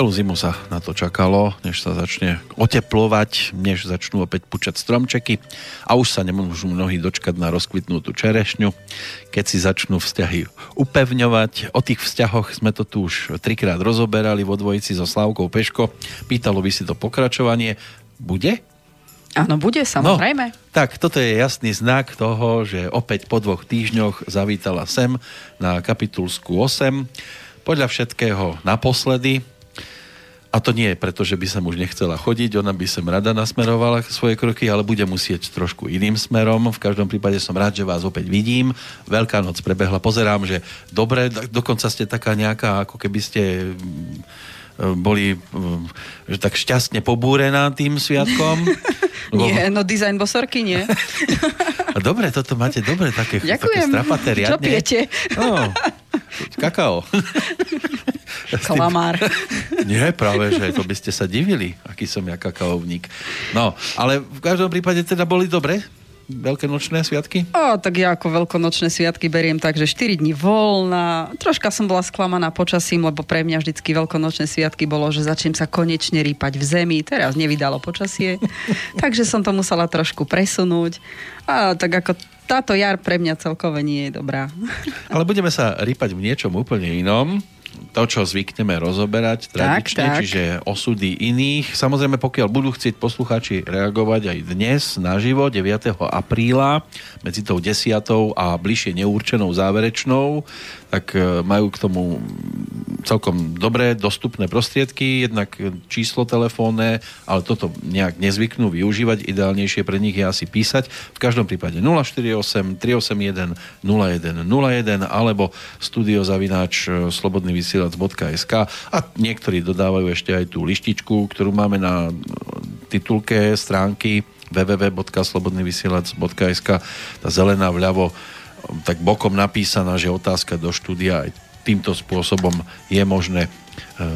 Celú zimu sa na to čakalo, než sa začne oteplovať, než začnú opäť pučať stromčeky a už sa nemôžu mnohí dočkať na rozkvitnutú čerešňu, keď si začnú vzťahy upevňovať. O tých vzťahoch sme to tu už trikrát rozoberali vo dvojici so Slavkou Peško. Pýtalo by si to pokračovanie. Bude? Áno, bude, samozrejme. No, tak, toto je jasný znak toho, že opäť po dvoch týždňoch zavítala sem na kapitulskú 8. Podľa všetkého naposledy, a to nie je preto, že by som už nechcela chodiť, ona by som rada nasmerovala svoje kroky, ale bude musieť trošku iným smerom. V každom prípade som rád, že vás opäť vidím. Veľká noc prebehla, pozerám, že dobre, dokonca ste taká nejaká, ako keby ste mm, boli mm, že tak šťastne pobúrená tým sviatkom. nie, no dizajn bosorky nie. dobre, toto máte dobre, také, Ďakujem. také strapaté riadne. Čo pijete? No, kakao. Klamár. Nie, práve, že to by ste sa divili, aký som ja kakaovník. No, ale v každom prípade teda boli dobre veľkonočné sviatky? O, tak ja ako veľkonočné sviatky beriem tak, že 4 dní voľna. Troška som bola sklamaná počasím, lebo pre mňa vždycky veľkonočné sviatky bolo, že začnem sa konečne rýpať v zemi. Teraz nevydalo počasie, takže som to musela trošku presunúť. A tak ako táto jar pre mňa celkové nie je dobrá. Ale budeme sa rýpať v niečom úplne inom to, čo zvykneme rozoberať tradične, tak, tak. čiže osudy iných. Samozrejme, pokiaľ budú chcieť poslucháči reagovať aj dnes naživo, 9. apríla, medzi tou 10. a bližšie neurčenou záverečnou, tak e, majú k tomu celkom dobré, dostupné prostriedky, jednak číslo telefónne, ale toto nejak nezvyknú využívať, ideálnejšie pre nich je asi písať. V každom prípade 048 381 0101 alebo studiozavináč slobodnyvysielac.sk a niektorí dodávajú ešte aj tú lištičku, ktorú máme na titulke stránky www.slobodnyvysielac.sk tá zelená vľavo tak bokom napísaná, že otázka do štúdia aj týmto spôsobom je možné e,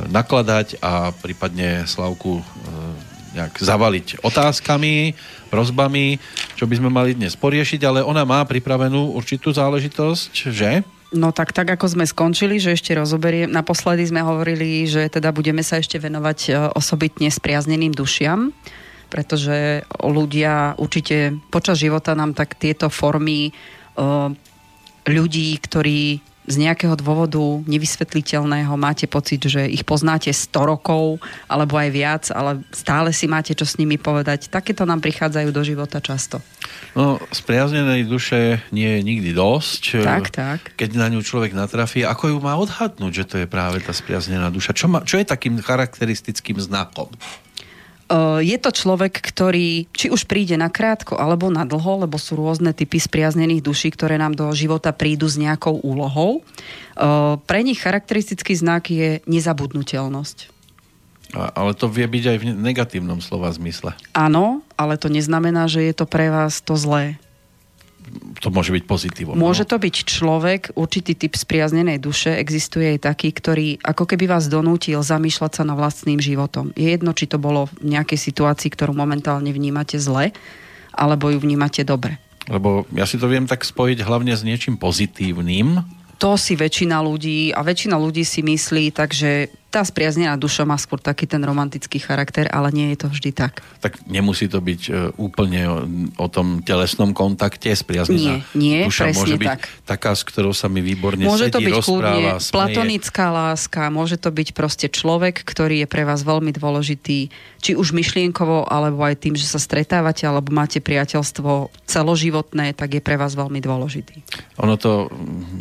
nakladať a prípadne Slavku e, nejak zavaliť otázkami, prozbami, čo by sme mali dnes poriešiť, ale ona má pripravenú určitú záležitosť, že? No tak, tak ako sme skončili, že ešte rozoberiem, naposledy sme hovorili, že teda budeme sa ešte venovať e, osobitne spriazneným dušiam, pretože ľudia určite počas života nám tak tieto formy ľudí, ktorí z nejakého dôvodu nevysvetliteľného máte pocit, že ich poznáte 100 rokov alebo aj viac, ale stále si máte čo s nimi povedať. Takéto nám prichádzajú do života často. No, spriaznenej duše nie je nikdy dosť. Tak, tak. Keď na ňu človek natrafí, ako ju má odhadnúť, že to je práve tá spriaznená duša? Čo, má, čo je takým charakteristickým znakom? Je to človek, ktorý či už príde na krátko alebo na dlho, lebo sú rôzne typy spriaznených duší, ktoré nám do života prídu s nejakou úlohou. Pre nich charakteristický znak je nezabudnutelnosť. Ale to vie byť aj v negatívnom slova zmysle. Áno, ale to neznamená, že je to pre vás to zlé to môže byť pozitívom. Môže no? to byť človek, určitý typ spriaznenej duše, existuje aj taký, ktorý ako keby vás donútil zamýšľať sa na vlastným životom. Je jedno, či to bolo v nejakej situácii, ktorú momentálne vnímate zle, alebo ju vnímate dobre. Lebo ja si to viem tak spojiť hlavne s niečím pozitívnym. To si väčšina ľudí, a väčšina ľudí si myslí, takže tá spriaznená duša má skôr taký ten romantický charakter, ale nie je to vždy tak. Tak nemusí to byť e, úplne o, o tom telesnom kontakte spriaznená nie, nie, duša môže byť tak. taká, s ktorou sa mi výborne môže sedí, to byť rozpráva, kľudne platonická láska, môže to byť proste človek, ktorý je pre vás veľmi dôležitý, či už myšlienkovo, alebo aj tým, že sa stretávate, alebo máte priateľstvo celoživotné, tak je pre vás veľmi dôležitý. Ono to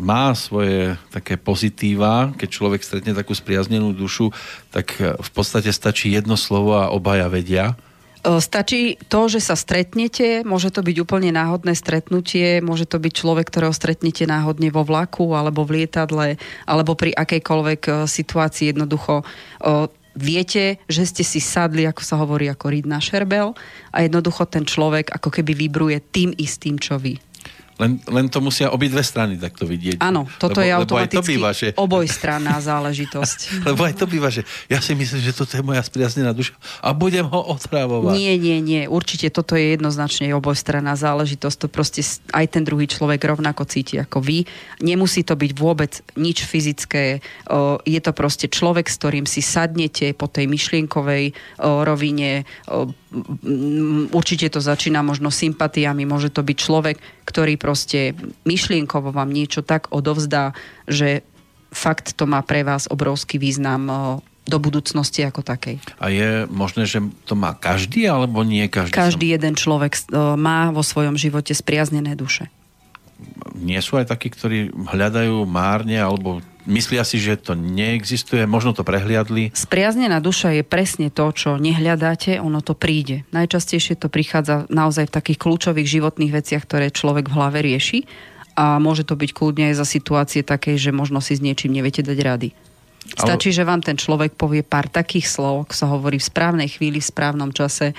má svoje také pozitíva, keď človek stretne takú spriaznenú dušu, tak e, v podstate stačí jedno slovo a obaja vedia. E, stačí to, že sa stretnete, môže to byť úplne náhodné stretnutie, môže to byť človek, ktorého stretnete náhodne vo vlaku alebo v lietadle, alebo pri akejkoľvek e, situácii jednoducho viete, že ste si sadli, ako sa hovorí, ako rýd na šerbel a jednoducho ten človek ako keby vybruje tým istým, čo vy. Len, len to musia obidve strany takto vidieť. Áno, toto lebo, je automaticky lebo býva, že... obojstranná záležitosť. lebo aj to býva, že ja si myslím, že toto je moja spriaznená duša a budem ho otrávovať. Nie, nie, nie. Určite toto je jednoznačne obojstranná záležitosť. To proste aj ten druhý človek rovnako cíti ako vy. Nemusí to byť vôbec nič fyzické. Je to proste človek, s ktorým si sadnete po tej myšlienkovej rovine, určite to začína možno sympatiami, môže to byť človek, ktorý proste myšlienkovo vám niečo tak odovzdá, že fakt to má pre vás obrovský význam do budúcnosti ako takej. A je možné, že to má každý, alebo nie každý? Každý som... jeden človek má vo svojom živote spriaznené duše. Nie sú aj takí, ktorí hľadajú márne alebo Myslia si, že to neexistuje, možno to prehliadli. Spriaznená duša je presne to, čo nehľadáte, ono to príde. Najčastejšie to prichádza naozaj v takých kľúčových životných veciach, ktoré človek v hlave rieši a môže to byť kľudne aj za situácie takej, že možno si s niečím neviete dať rady. Stačí, že vám ten človek povie pár takých slov, ako sa hovorí v správnej chvíli, v správnom čase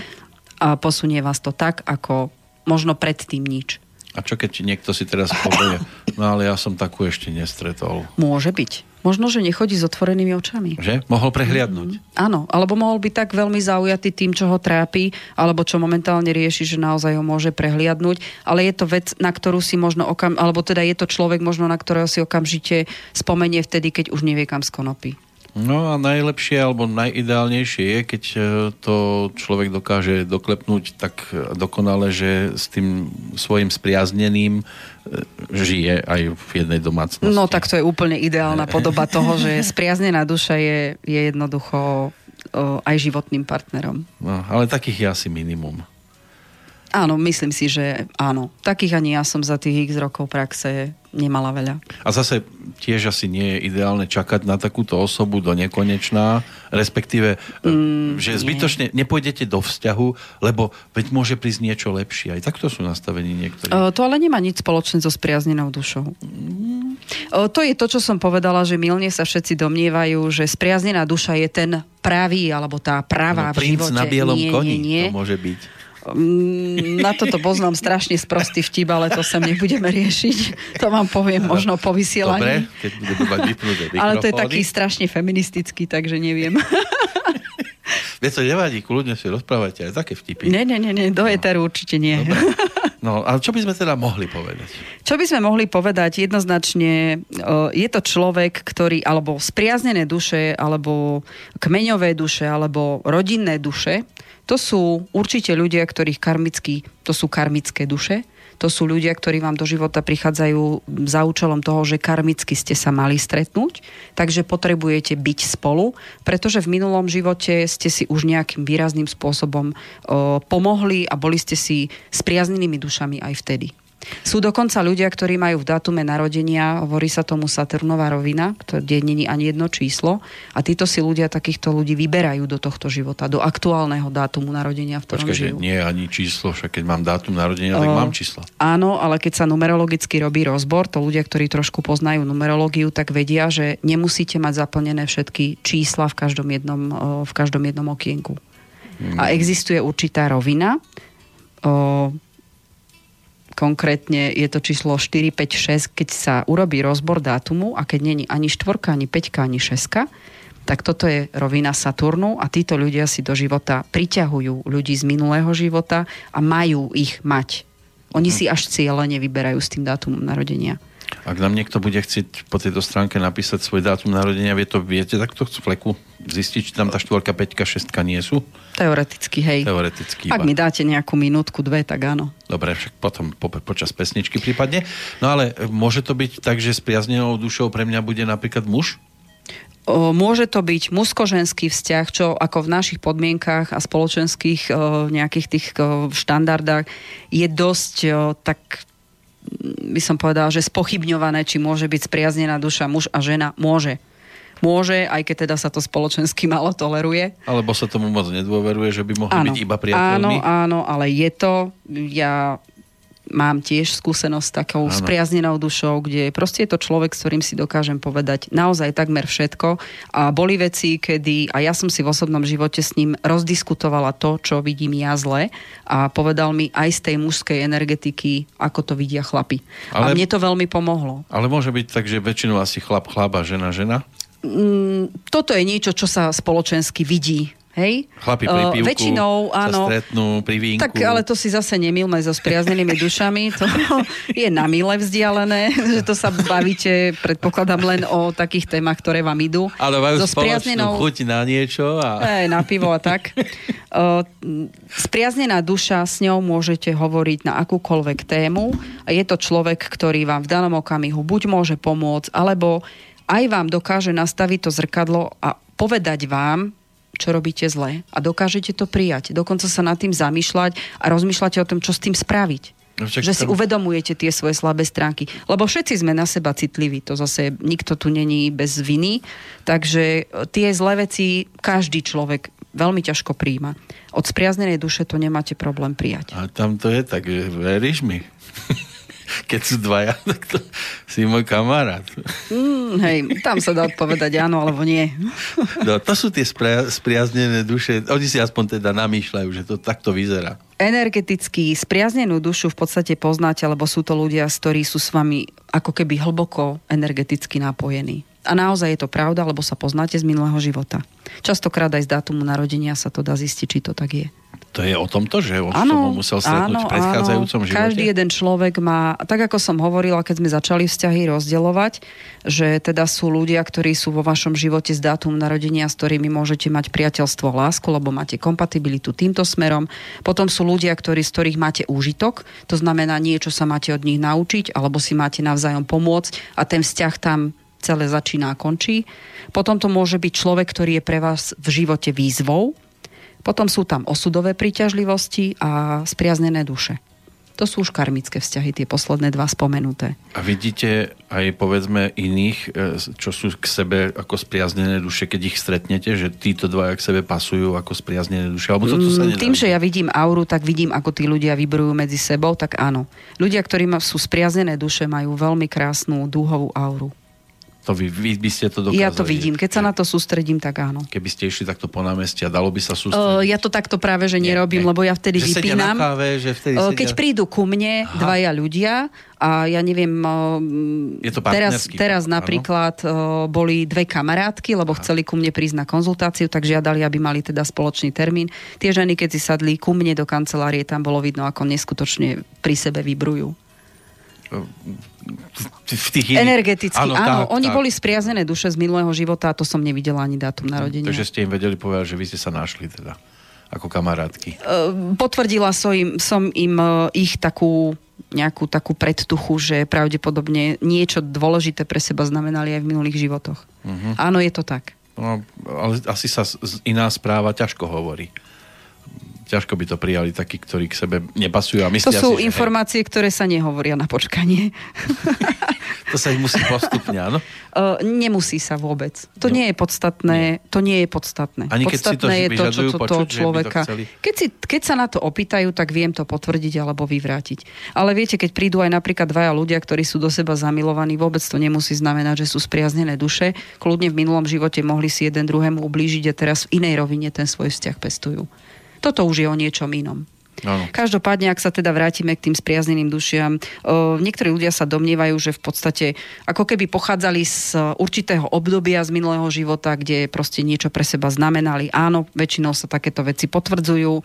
a posunie vás to tak, ako možno predtým nič. A čo keď niekto si teraz povie, no ale ja som takú ešte nestretol. Môže byť. Možno, že nechodí s otvorenými očami. Že? Mohol prehliadnúť. Mm, áno, alebo mohol byť tak veľmi zaujatý tým, čo ho trápi, alebo čo momentálne rieši, že naozaj ho môže prehliadnúť. Ale je to vec, na ktorú si možno okam, alebo teda je to človek možno, na ktorého si okamžite spomenie vtedy, keď už nevie kam skonopí. No a najlepšie alebo najideálnejšie je, keď e, to človek dokáže doklepnúť tak dokonale, že s tým svojim spriazneným e, žije aj v jednej domácnosti. No tak to je úplne ideálna podoba toho, že spriaznená duša je, je jednoducho aj životným partnerom. No, ale takých je asi minimum. Áno, myslím si, že áno. Takých ani ja som za tých x rokov praxe nemala veľa. A zase tiež asi nie je ideálne čakať na takúto osobu do nekonečná, respektíve, e, mm, že zbytočne nie. nepôjdete do vzťahu, lebo veď môže prísť niečo lepšie. Aj takto sú nastavení niektorí. O, to ale nemá nič spoločné so spriaznenou dušou. Mm. O, to je to, čo som povedala, že milne sa všetci domnievajú, že spriaznená duša je ten pravý, alebo tá pravá no, v živote. na bielom nie, koni, nie, nie. to môže byť. Mm, na toto poznám strašne sprostý vtip, ale to sa nebudeme riešiť. To vám poviem možno po vysielaní. Dobre, keď budeme mať vypnuté Ale to je taký strašne feministický, takže neviem. Vieš, to nevadí, kľudne si rozprávajte aj také vtipy. Nie, nie, nie, nie do no. eteru určite nie. Dobre. No, ale čo by sme teda mohli povedať? Čo by sme mohli povedať? Jednoznačne je to človek, ktorý, alebo spriaznené duše, alebo kmeňové duše, alebo rodinné duše, to sú určite ľudia, ktorých karmicky, to sú karmické duše, to sú ľudia, ktorí vám do života prichádzajú za účelom toho, že karmicky ste sa mali stretnúť, takže potrebujete byť spolu, pretože v minulom živote ste si už nejakým výrazným spôsobom o, pomohli a boli ste si spriaznenými dušami aj vtedy. Sú dokonca ľudia, ktorí majú v datume narodenia, hovorí sa tomu Saturnová rovina, kde není ani jedno číslo a títo si ľudia takýchto ľudí vyberajú do tohto života, do aktuálneho dátumu narodenia, v ktorom Počkej, žijú. nie je ani číslo, však keď mám dátum narodenia, tak mám číslo. Áno, ale keď sa numerologicky robí rozbor, to ľudia, ktorí trošku poznajú numerológiu, tak vedia, že nemusíte mať zaplnené všetky čísla v každom jednom, v každom jednom okienku. Hmm. A existuje určitá rovina, konkrétne je to číslo 4, 5, 6, keď sa urobí rozbor dátumu a keď není ani štvorka, ani 5, ani 6, tak toto je rovina Saturnu a títo ľudia si do života priťahujú ľudí z minulého života a majú ich mať. Oni mhm. si až cieľene vyberajú s tým dátumom narodenia. Ak nám niekto bude chcieť po tejto stránke napísať svoj dátum narodenia, vie to, viete takto z fleku zistiť, či tam tá štvorka, peťka, šestka nie sú? Teoreticky, hej. Teoreticky. Ak iba. mi dáte nejakú minútku, dve, tak áno. Dobre, však potom po, počas pesničky prípadne. No ale môže to byť tak, že s priaznenou dušou pre mňa bude napríklad muž? O, môže to byť mužsko-ženský vzťah, čo ako v našich podmienkách a spoločenských o, nejakých tých o, štandardách je dosť o, tak by som povedala, že spochybňované, či môže byť spriaznená duša muž a žena. Môže. Môže, aj keď teda sa to spoločensky malo toleruje. Alebo sa tomu moc nedôveruje, že by mohli áno, byť iba priateľmi. Áno, áno, ale je to. Ja mám tiež skúsenosť s takou ano. spriaznenou dušou, kde proste je to človek, s ktorým si dokážem povedať naozaj takmer všetko. A boli veci, kedy, a ja som si v osobnom živote s ním rozdiskutovala to, čo vidím ja zle a povedal mi aj z tej mužskej energetiky, ako to vidia chlapi. Ale, a mne to veľmi pomohlo. Ale môže byť tak, že väčšinou asi chlap, chlap a žena, žena? Mm, toto je niečo, čo sa spoločensky vidí Hej? Chlapi pri pivku, uh, väčšinou, áno. sa stretnú pri vínku. Tak ale to si zase nemilme so spriaznenými dušami. To je na mile vzdialené, že to sa bavíte, predpokladám, len o takých témach, ktoré vám idú. Ale majú so spriaznenou... chuť na niečo. A... Aj, na pivo a tak. Uh, spriaznená duša, s ňou môžete hovoriť na akúkoľvek tému. Je to človek, ktorý vám v danom okamihu buď môže pomôcť, alebo aj vám dokáže nastaviť to zrkadlo a povedať vám, čo robíte zle a dokážete to prijať. Dokonca sa nad tým zamýšľať a rozmýšľate o tom, čo s tým spraviť. No, že si uvedomujete tie svoje slabé stránky. Lebo všetci sme na seba citliví. To zase nikto tu není bez viny. Takže tie zlé veci každý človek veľmi ťažko príjma. Od spriaznenej duše to nemáte problém prijať. A tam to je tak, že veríš mi? keď sú dvaja, tak to si môj kamarát. Mm, hej, tam sa dá odpovedať áno alebo nie. No, to sú tie spria- spriaznené duše. Oni si aspoň teda namýšľajú, že to takto vyzerá. Energeticky spriaznenú dušu v podstate poznáte, lebo sú to ľudia, ktorí sú s vami ako keby hlboko energeticky napojení. A naozaj je to pravda, lebo sa poznáte z minulého života. Častokrát aj z dátumu narodenia sa to dá zistiť, či to tak je. To je o tomto, že on ano, musel stretnúť áno, v predchádzajúcom áno. živote? Každý jeden človek má, tak ako som hovorila, keď sme začali vzťahy rozdielovať, že teda sú ľudia, ktorí sú vo vašom živote s dátum narodenia, s ktorými môžete mať priateľstvo, lásku, lebo máte kompatibilitu týmto smerom. Potom sú ľudia, ktorí, z ktorých máte úžitok, to znamená niečo sa máte od nich naučiť, alebo si máte navzájom pomôcť a ten vzťah tam celé začína a končí. Potom to môže byť človek, ktorý je pre vás v živote výzvou, potom sú tam osudové príťažlivosti a spriaznené duše. To sú už karmické vzťahy, tie posledné dva spomenuté. A vidíte aj povedzme iných, e, čo sú k sebe ako spriaznené duše, keď ich stretnete, že títo dva k sebe pasujú ako spriaznené duše? Alebo toto sa mm, Tým, že ja vidím auru, tak vidím, ako tí ľudia vybrujú medzi sebou, tak áno. Ľudia, ktorí sú spriaznené duše, majú veľmi krásnu dúhovú auru. To vy, vy by ste to dokázali. Ja to vidím. Keď sa na to sústredím, tak áno. Keby ste išli takto po námestí a dalo by sa sústrediť? Uh, ja to takto práve, že nerobím, nie. lebo ja vtedy že vypínam. Na káve, že vtedy uh, keď prídu ku mne Aha. dvaja ľudia a ja neviem, uh, Je to teraz, teraz napríklad uh, boli dve kamarátky, lebo Aha. chceli ku mne prísť na konzultáciu, tak žiadali, aby mali teda spoločný termín. Tie ženy, keď si sadli ku mne do kancelárie, tam bolo vidno, ako neskutočne pri sebe vybrujú v tých iných... Energeticky, áno. áno tak, oni tak. boli spriaznené duše z minulého života a to som nevidela ani dátum narodenia. Takže ste im vedeli povedať, že vy ste sa našli teda ako kamarátky. Potvrdila som im, som im e, ich takú nejakú takú predtuchu, že pravdepodobne niečo dôležité pre seba znamenali aj v minulých životoch. Uh-huh. Áno, je to tak. No, ale asi sa iná správa ťažko hovorí ťažko by to prijali takí, ktorí k sebe nepasujú a myslia To sú si, informácie, hej, ktoré sa nehovoria na počkanie. to sa ich musí postupne, áno? Uh, nemusí sa vôbec. To nie, nie je podstatné. Nie. To nie je podstatné. Ani keď podstatné si to je to, čo, čo, počuť, človeka... To keď, si, keď sa na to opýtajú, tak viem to potvrdiť alebo vyvrátiť. Ale viete, keď prídu aj napríklad dvaja ľudia, ktorí sú do seba zamilovaní, vôbec to nemusí znamenať, že sú spriaznené duše. Kľudne v minulom živote mohli si jeden druhému ublížiť a teraz v inej rovine ten svoj vzťah pestujú. Toto už je o niečom inom. Ano. Každopádne, ak sa teda vrátime k tým spriazneným dušiam, o, niektorí ľudia sa domnievajú, že v podstate ako keby pochádzali z určitého obdobia z minulého života, kde proste niečo pre seba znamenali. Áno, väčšinou sa takéto veci potvrdzujú. O,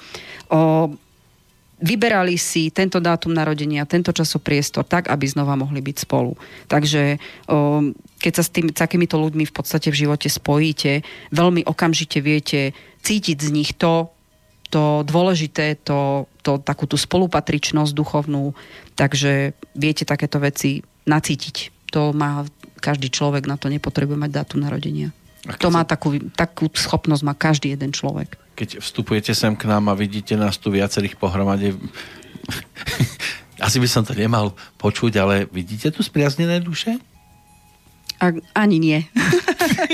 vyberali si tento dátum narodenia, tento časopriestor tak, aby znova mohli byť spolu. Takže keď sa s tými takýmito ľuďmi v podstate v živote spojíte, veľmi okamžite viete cítiť z nich to, to dôležité, to, to, takú tú spolupatričnosť duchovnú, takže viete takéto veci nacítiť. To má každý človek, na to nepotrebuje mať dátum narodenia. To má takú, takú schopnosť, má každý jeden človek. Keď vstupujete sem k nám a vidíte nás tu viacerých pohromade, asi by som to nemal počuť, ale vidíte tu spriaznené duše? A, ani nie.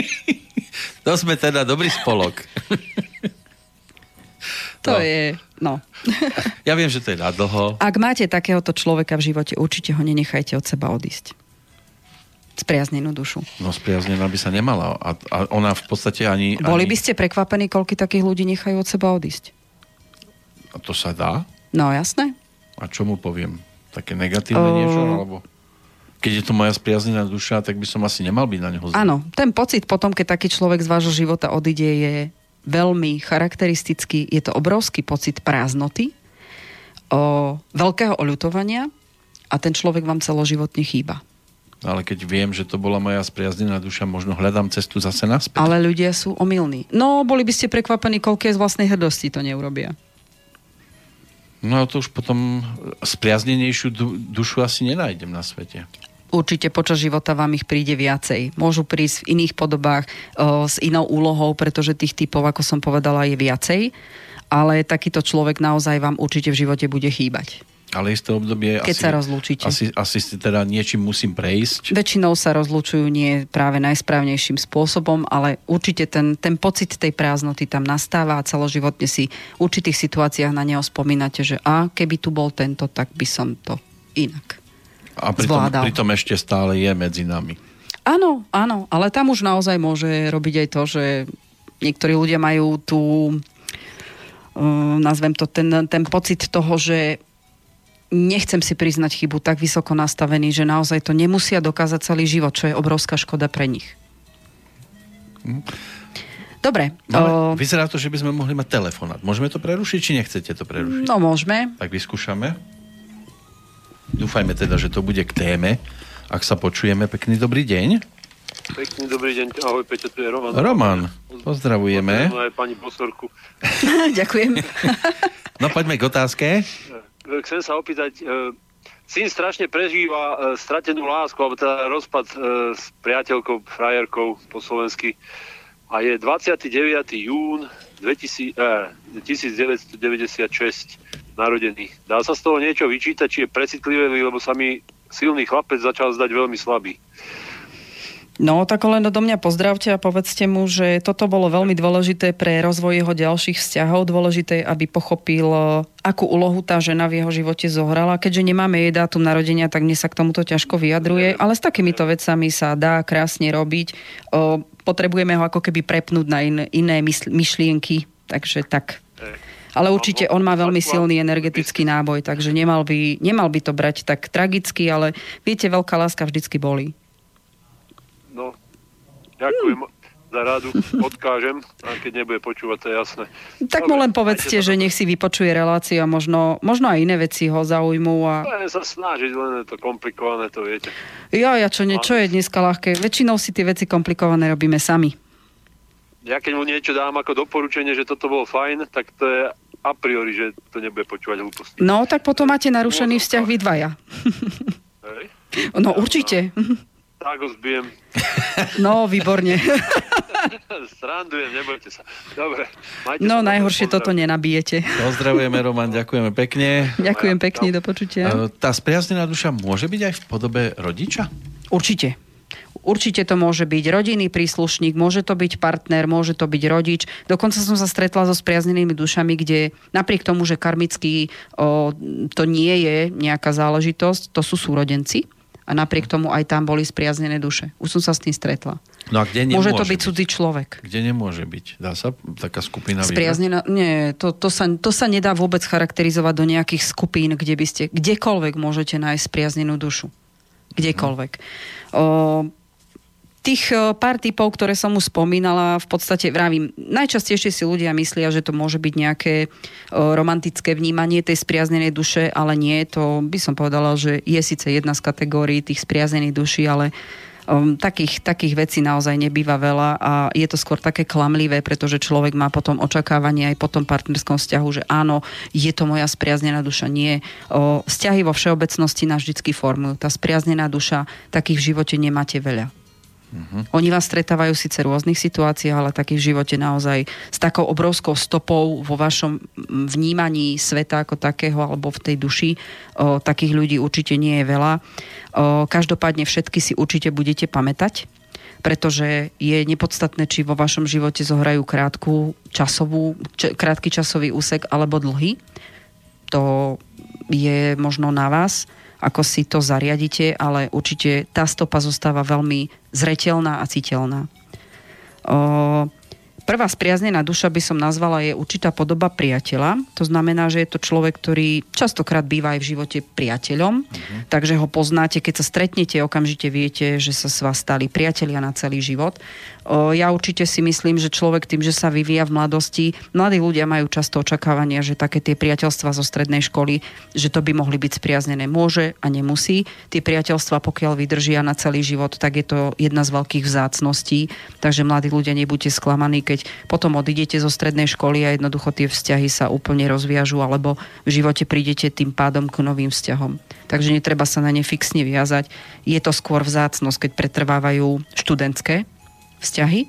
to sme teda dobrý spolok. To no. je, no. ja viem, že to je na dlho. Ak máte takéhoto človeka v živote, určite ho nenechajte od seba odísť. Spriaznenú dušu. No spriaznená by sa nemala. A, a ona v podstate ani... Boli ani... by ste prekvapení, koľky takých ľudí nechajú od seba odísť? A to sa dá? No jasné. A čo mu poviem? Také negatívne uh... niečo? Alebo... Keď je to moja spriaznená duša, tak by som asi nemal byť na neho zlý. Áno, ten pocit potom, keď taký človek z vášho života odíde, je veľmi charakteristický. Je to obrovský pocit prázdnoty, o, veľkého oľutovania a ten človek vám celoživotne chýba. Ale keď viem, že to bola moja spriaznená duša, možno hľadám cestu zase naspäť. Ale ľudia sú omylní. No, boli by ste prekvapení, koľko je z vlastnej hrdosti to neurobia. No a to už potom spriaznenejšiu du- dušu asi nenájdem na svete. Určite počas života vám ich príde viacej. Môžu prísť v iných podobách o, s inou úlohou, pretože tých typov, ako som povedala, je viacej. Ale takýto človek naozaj vám určite v živote bude chýbať. Ale isté obdobie... Keď asi, sa rozlúčite. Asi, asi si teda niečím musím prejsť. Väčšinou sa rozlúčujú nie práve najsprávnejším spôsobom, ale určite ten, ten pocit tej prázdnoty tam nastáva a celoživotne si v určitých situáciách na neho spomínate, že a keby tu bol tento, tak by som to inak A pritom, pritom ešte stále je medzi nami. Áno, áno, ale tam už naozaj môže robiť aj to, že niektorí ľudia majú tú, uh, nazvem to, ten, ten pocit toho, že nechcem si priznať chybu tak vysoko nastavený, že naozaj to nemusia dokázať celý život, čo je obrovská škoda pre nich. Dobre. No, o... Vyzerá to, že by sme mohli mať telefonát. Môžeme to prerušiť, či nechcete to prerušiť? No, môžeme. Tak vyskúšame. Dúfajme teda, že to bude k téme. Ak sa počujeme, pekný dobrý deň. Pekný dobrý deň, ahoj Peťo, tu je Roman. Roman, pozdravujeme. Pozdravujeme aj pani posorku. Ďakujem. no poďme k otázke. chcem sa opýtať, e, syn strašne prežíva e, stratenú lásku, alebo teda rozpad e, s priateľkou, frajerkou po slovensky. A je 29. jún 2000, eh, 1996 narodený. Dá sa z toho niečo vyčítať, či je precitlivý, lebo sa mi silný chlapec začal zdať veľmi slabý. No, tak len do mňa pozdravte a povedzte mu, že toto bolo veľmi dôležité pre rozvoj jeho ďalších vzťahov. Dôležité, aby pochopil, akú úlohu tá žena v jeho živote zohrala. Keďže nemáme jej dátum narodenia, tak mne sa k tomuto ťažko vyjadruje, ale s takýmito vecami sa dá krásne robiť. O, potrebujeme ho ako keby prepnúť na in, iné myšlienky, takže tak. Ale určite on má veľmi silný energetický náboj, takže nemal by, nemal by to brať tak tragicky, ale viete, veľká láska vždycky bolí. No, ďakujem hmm. za rádu, odkážem, a keď nebude počúvať, to je jasné. Tak mu len povedzte, že nech si vypočuje reláciu a možno, možno aj iné veci ho zaujmú. A... Len sa snažiť, len je to komplikované, to viete. Ja, ja, čo, nie, čo je dneska ľahké? Väčšinou si tie veci komplikované robíme sami. Ja keď mu niečo dám ako doporučenie, že toto bolo fajn, tak to je a priori, že to nebude počúvať hlúposti. No, tak potom máte narušený vzťah vy dvaja. Hej? No, určite. Tak ho zbijem. No, výborne. Srandujem, nebojte sa. Dobre. Majte no, najhoršie toto nenabijete. Pozdravujeme, Roman, ďakujeme pekne. Ďakujem pekne, do počutia. Tá spriaznená duša môže byť aj v podobe rodiča? Určite. Určite to môže byť rodinný príslušník, môže to byť partner, môže to byť rodič. Dokonca som sa stretla so spriaznenými dušami, kde napriek tomu, že karmicky o, to nie je nejaká záležitosť, to sú súrodenci a napriek tomu aj tam boli spriaznené duše. Už som sa s tým stretla. No a kde Môže to byť, byť cudzí človek. Kde nemôže byť? Dá sa taká skupina Spriaznená? Nie, to, to, sa, to sa nedá vôbec charakterizovať do nejakých skupín, kde by ste, kdekoľvek môžete nájsť spriaznenú dušu. Kdekoľvek. O, tých e, pár typov, ktoré som mu spomínala, v podstate vravím, najčastejšie si ľudia myslia, že to môže byť nejaké e, romantické vnímanie tej spriaznenej duše, ale nie, to by som povedala, že je síce jedna z kategórií tých spriaznených duší, ale um, takých, takých vecí naozaj nebýva veľa a je to skôr také klamlivé, pretože človek má potom očakávanie aj po tom partnerskom vzťahu, že áno, je to moja spriaznená duša. Nie. O, vzťahy vo všeobecnosti nás vždy formujú. Tá spriaznená duša, takých v živote nemáte veľa. Uh-huh. Oni vás stretávajú síce v rôznych situáciách, ale takých v živote naozaj s takou obrovskou stopou vo vašom vnímaní sveta ako takého alebo v tej duši. O, takých ľudí určite nie je veľa. O, každopádne všetky si určite budete pamätať pretože je nepodstatné, či vo vašom živote zohrajú krátku časovú, č- krátky časový úsek alebo dlhý. To je možno na vás, ako si to zariadite, ale určite tá stopa zostáva veľmi zretelná a citeľná. Prvá spriaznená duša by som nazvala je určitá podoba priateľa. To znamená, že je to človek, ktorý častokrát býva aj v živote priateľom, uh-huh. takže ho poznáte, keď sa stretnete, okamžite viete, že sa s vás stali priatelia na celý život. Ja určite si myslím, že človek tým, že sa vyvíja v mladosti, mladí ľudia majú často očakávania, že také tie priateľstva zo strednej školy, že to by mohli byť spriaznené. Môže a nemusí. Tie priateľstva, pokiaľ vydržia na celý život, tak je to jedna z veľkých vzácností. Takže mladí ľudia, nebuďte sklamaní, keď potom odídete zo strednej školy a jednoducho tie vzťahy sa úplne rozviažu, alebo v živote prídete tým pádom k novým vzťahom. Takže netreba sa na ne fixne viazať. Je to skôr vzácnosť, keď pretrvávajú študentské vzťahy.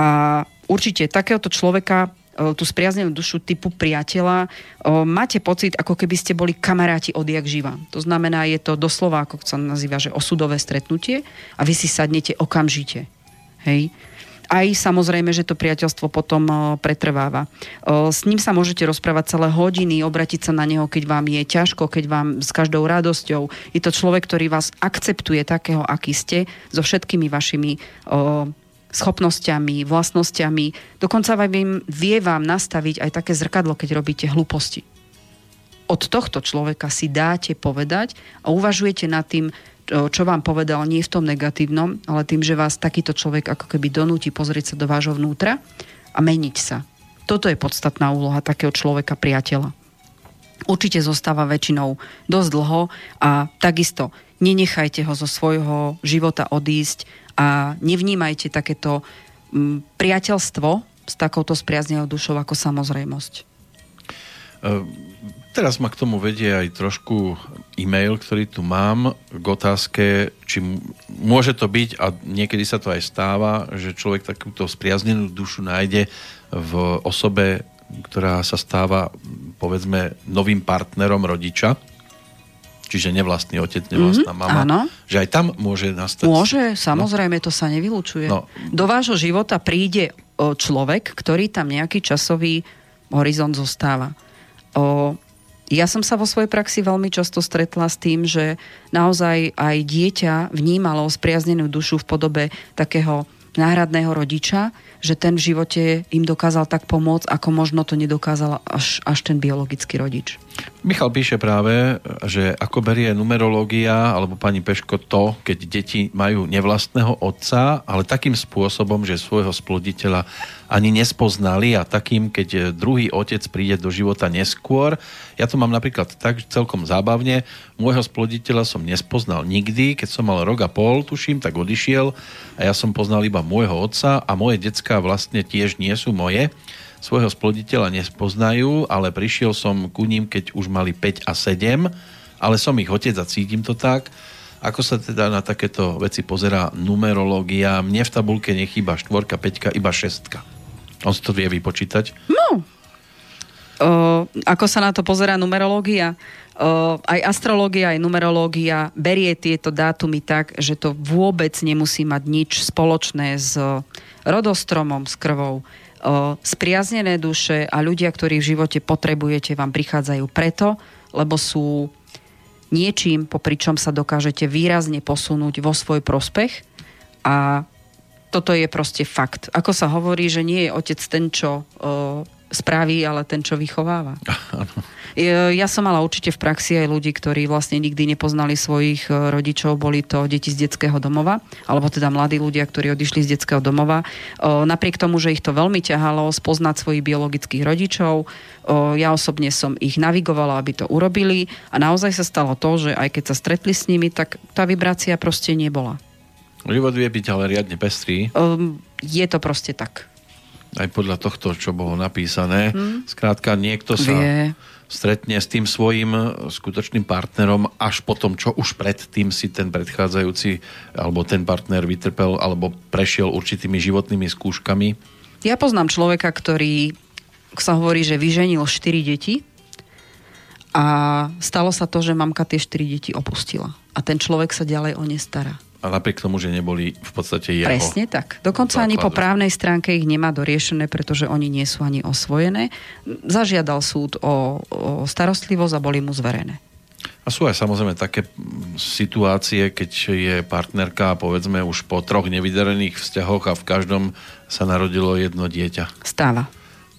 A určite takéhoto človeka e, tú spriaznenú dušu typu priateľa, e, máte pocit, ako keby ste boli kamaráti odjak živa. To znamená, je to doslova, ako sa nazýva, že osudové stretnutie a vy si sadnete okamžite. Hej aj samozrejme, že to priateľstvo potom e, pretrváva. S ním sa môžete rozprávať celé hodiny, obratiť sa na neho, keď vám je ťažko, keď vám s každou radosťou. Je to človek, ktorý vás akceptuje takého, aký ste, so všetkými vašimi schopnosťami, vlastnosťami. Dokonca vám vie vám nastaviť aj také zrkadlo, keď robíte hlúposti. Od tohto človeka si dáte povedať a uvažujete nad tým, čo vám povedal, nie v tom negatívnom, ale tým, že vás takýto človek ako keby donúti pozrieť sa do vášho vnútra a meniť sa. Toto je podstatná úloha takého človeka, priateľa. Určite zostáva väčšinou dosť dlho a takisto nenechajte ho zo svojho života odísť a nevnímajte takéto mm, priateľstvo s takouto spriaznenou dušou ako samozrejmosť. Uh, teraz ma k tomu vedie aj trošku e-mail, ktorý tu mám k otázke, či môže to byť, a niekedy sa to aj stáva, že človek takúto spriaznenú dušu nájde v osobe, ktorá sa stáva, povedzme, novým partnerom rodiča čiže nevlastný otec, nevlastná mm-hmm, mama, áno. že aj tam môže nastať... Môže, samozrejme, no. to sa nevylučuje. No. Do vášho života príde človek, ktorý tam nejaký časový horizont zostáva. O, ja som sa vo svojej praxi veľmi často stretla s tým, že naozaj aj dieťa vnímalo spriaznenú dušu v podobe takého náhradného rodiča, že ten v živote im dokázal tak pomôcť, ako možno to nedokázal až, až ten biologický rodič. Michal píše práve, že ako berie numerológia alebo pani Peško to, keď deti majú nevlastného otca, ale takým spôsobom, že svojho sploditeľa ani nespoznali a takým, keď druhý otec príde do života neskôr. Ja to mám napríklad tak celkom zábavne. Môjho sploditeľa som nespoznal nikdy. Keď som mal rok a pol, tuším, tak odišiel a ja som poznal iba môjho otca a moje decka vlastne tiež nie sú moje. Svojho sploditeľa nespoznajú, ale prišiel som ku ním, keď už mali 5 a 7, ale som ich otec a cítim to tak. Ako sa teda na takéto veci pozerá numerológia? Mne v tabulke nechýba štvorka, peťka, iba šestka. On si to vie vypočítať? No. O, ako sa na to pozerá numerológia? O, aj astrológia, aj numerológia berie tieto dátumy tak, že to vôbec nemusí mať nič spoločné s rodostromom, s krvou. Spriaznené duše a ľudia, ktorí v živote potrebujete, vám prichádzajú preto, lebo sú niečím, popri čom sa dokážete výrazne posunúť vo svoj prospech a toto je proste fakt. Ako sa hovorí, že nie je otec ten, čo spraví, ale ten, čo vychováva. Ja som mala určite v praxi aj ľudí, ktorí vlastne nikdy nepoznali svojich e, rodičov, boli to deti z detského domova, alebo teda mladí ľudia, ktorí odišli z detského domova. Napriek tomu, že ich to veľmi ťahalo spoznať svojich biologických rodičov, ja osobne som ich navigovala, aby to urobili a naozaj sa stalo to, že aj keď sa stretli s nimi, tak tá vibrácia proste nebola. Život vie byť ale riadne pestrý. Um, je to proste tak. Aj podľa tohto, čo bolo napísané. Hmm. Skrátka, niekto sa vie. stretne s tým svojim skutočným partnerom až potom, čo už predtým si ten predchádzajúci alebo ten partner vytrpel alebo prešiel určitými životnými skúškami. Ja poznám človeka, ktorý sa hovorí, že vyženil 4 deti a stalo sa to, že mamka tie 4 deti opustila. A ten človek sa ďalej o ne stará A napriek tomu, že neboli v podstate jeho. Presne tak. Dokonca základu. ani po právnej stránke ich nemá doriešené, pretože oni nie sú ani osvojené. Zažiadal súd o, o starostlivosť a boli mu zverené. A sú aj samozrejme také situácie, keď je partnerka, povedzme, už po troch nevydarených vzťahoch a v každom sa narodilo jedno dieťa. Stáva.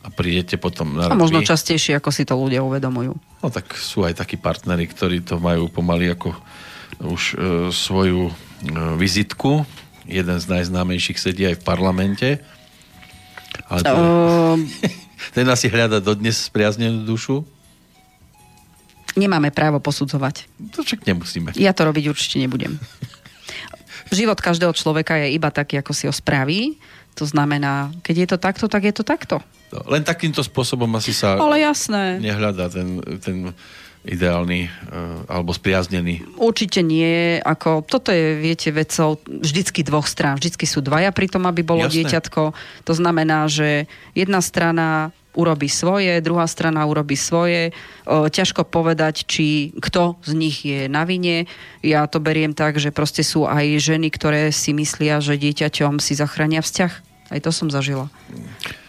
A prídete potom na A možno častejšie, ako si to ľudia uvedomujú. No tak sú aj takí partnery, ktorí to majú pomaly ako už e, svoju vizitku. Jeden z najznámejších sedí aj v parlamente. Ale to, uh... ten asi hľada dodnes spriaznenú dušu. Nemáme právo posudzovať. To však nemusíme. Ja to robiť určite nebudem. Život každého človeka je iba taký, ako si ho spraví. To znamená, keď je to takto, tak je to takto. No, len takýmto spôsobom asi sa Ale jasné. nehľadá ten, ten ideálny uh, alebo spriaznený? Určite nie. Ako, toto je, viete, vecou vždycky dvoch strán. Vždycky sú dvaja pri tom, aby bolo Jasné. dieťatko. To znamená, že jedna strana urobí svoje, druhá strana urobí svoje. O, ťažko povedať, či kto z nich je na vine. Ja to beriem tak, že proste sú aj ženy, ktoré si myslia, že dieťaťom si zachránia vzťah aj to som zažila.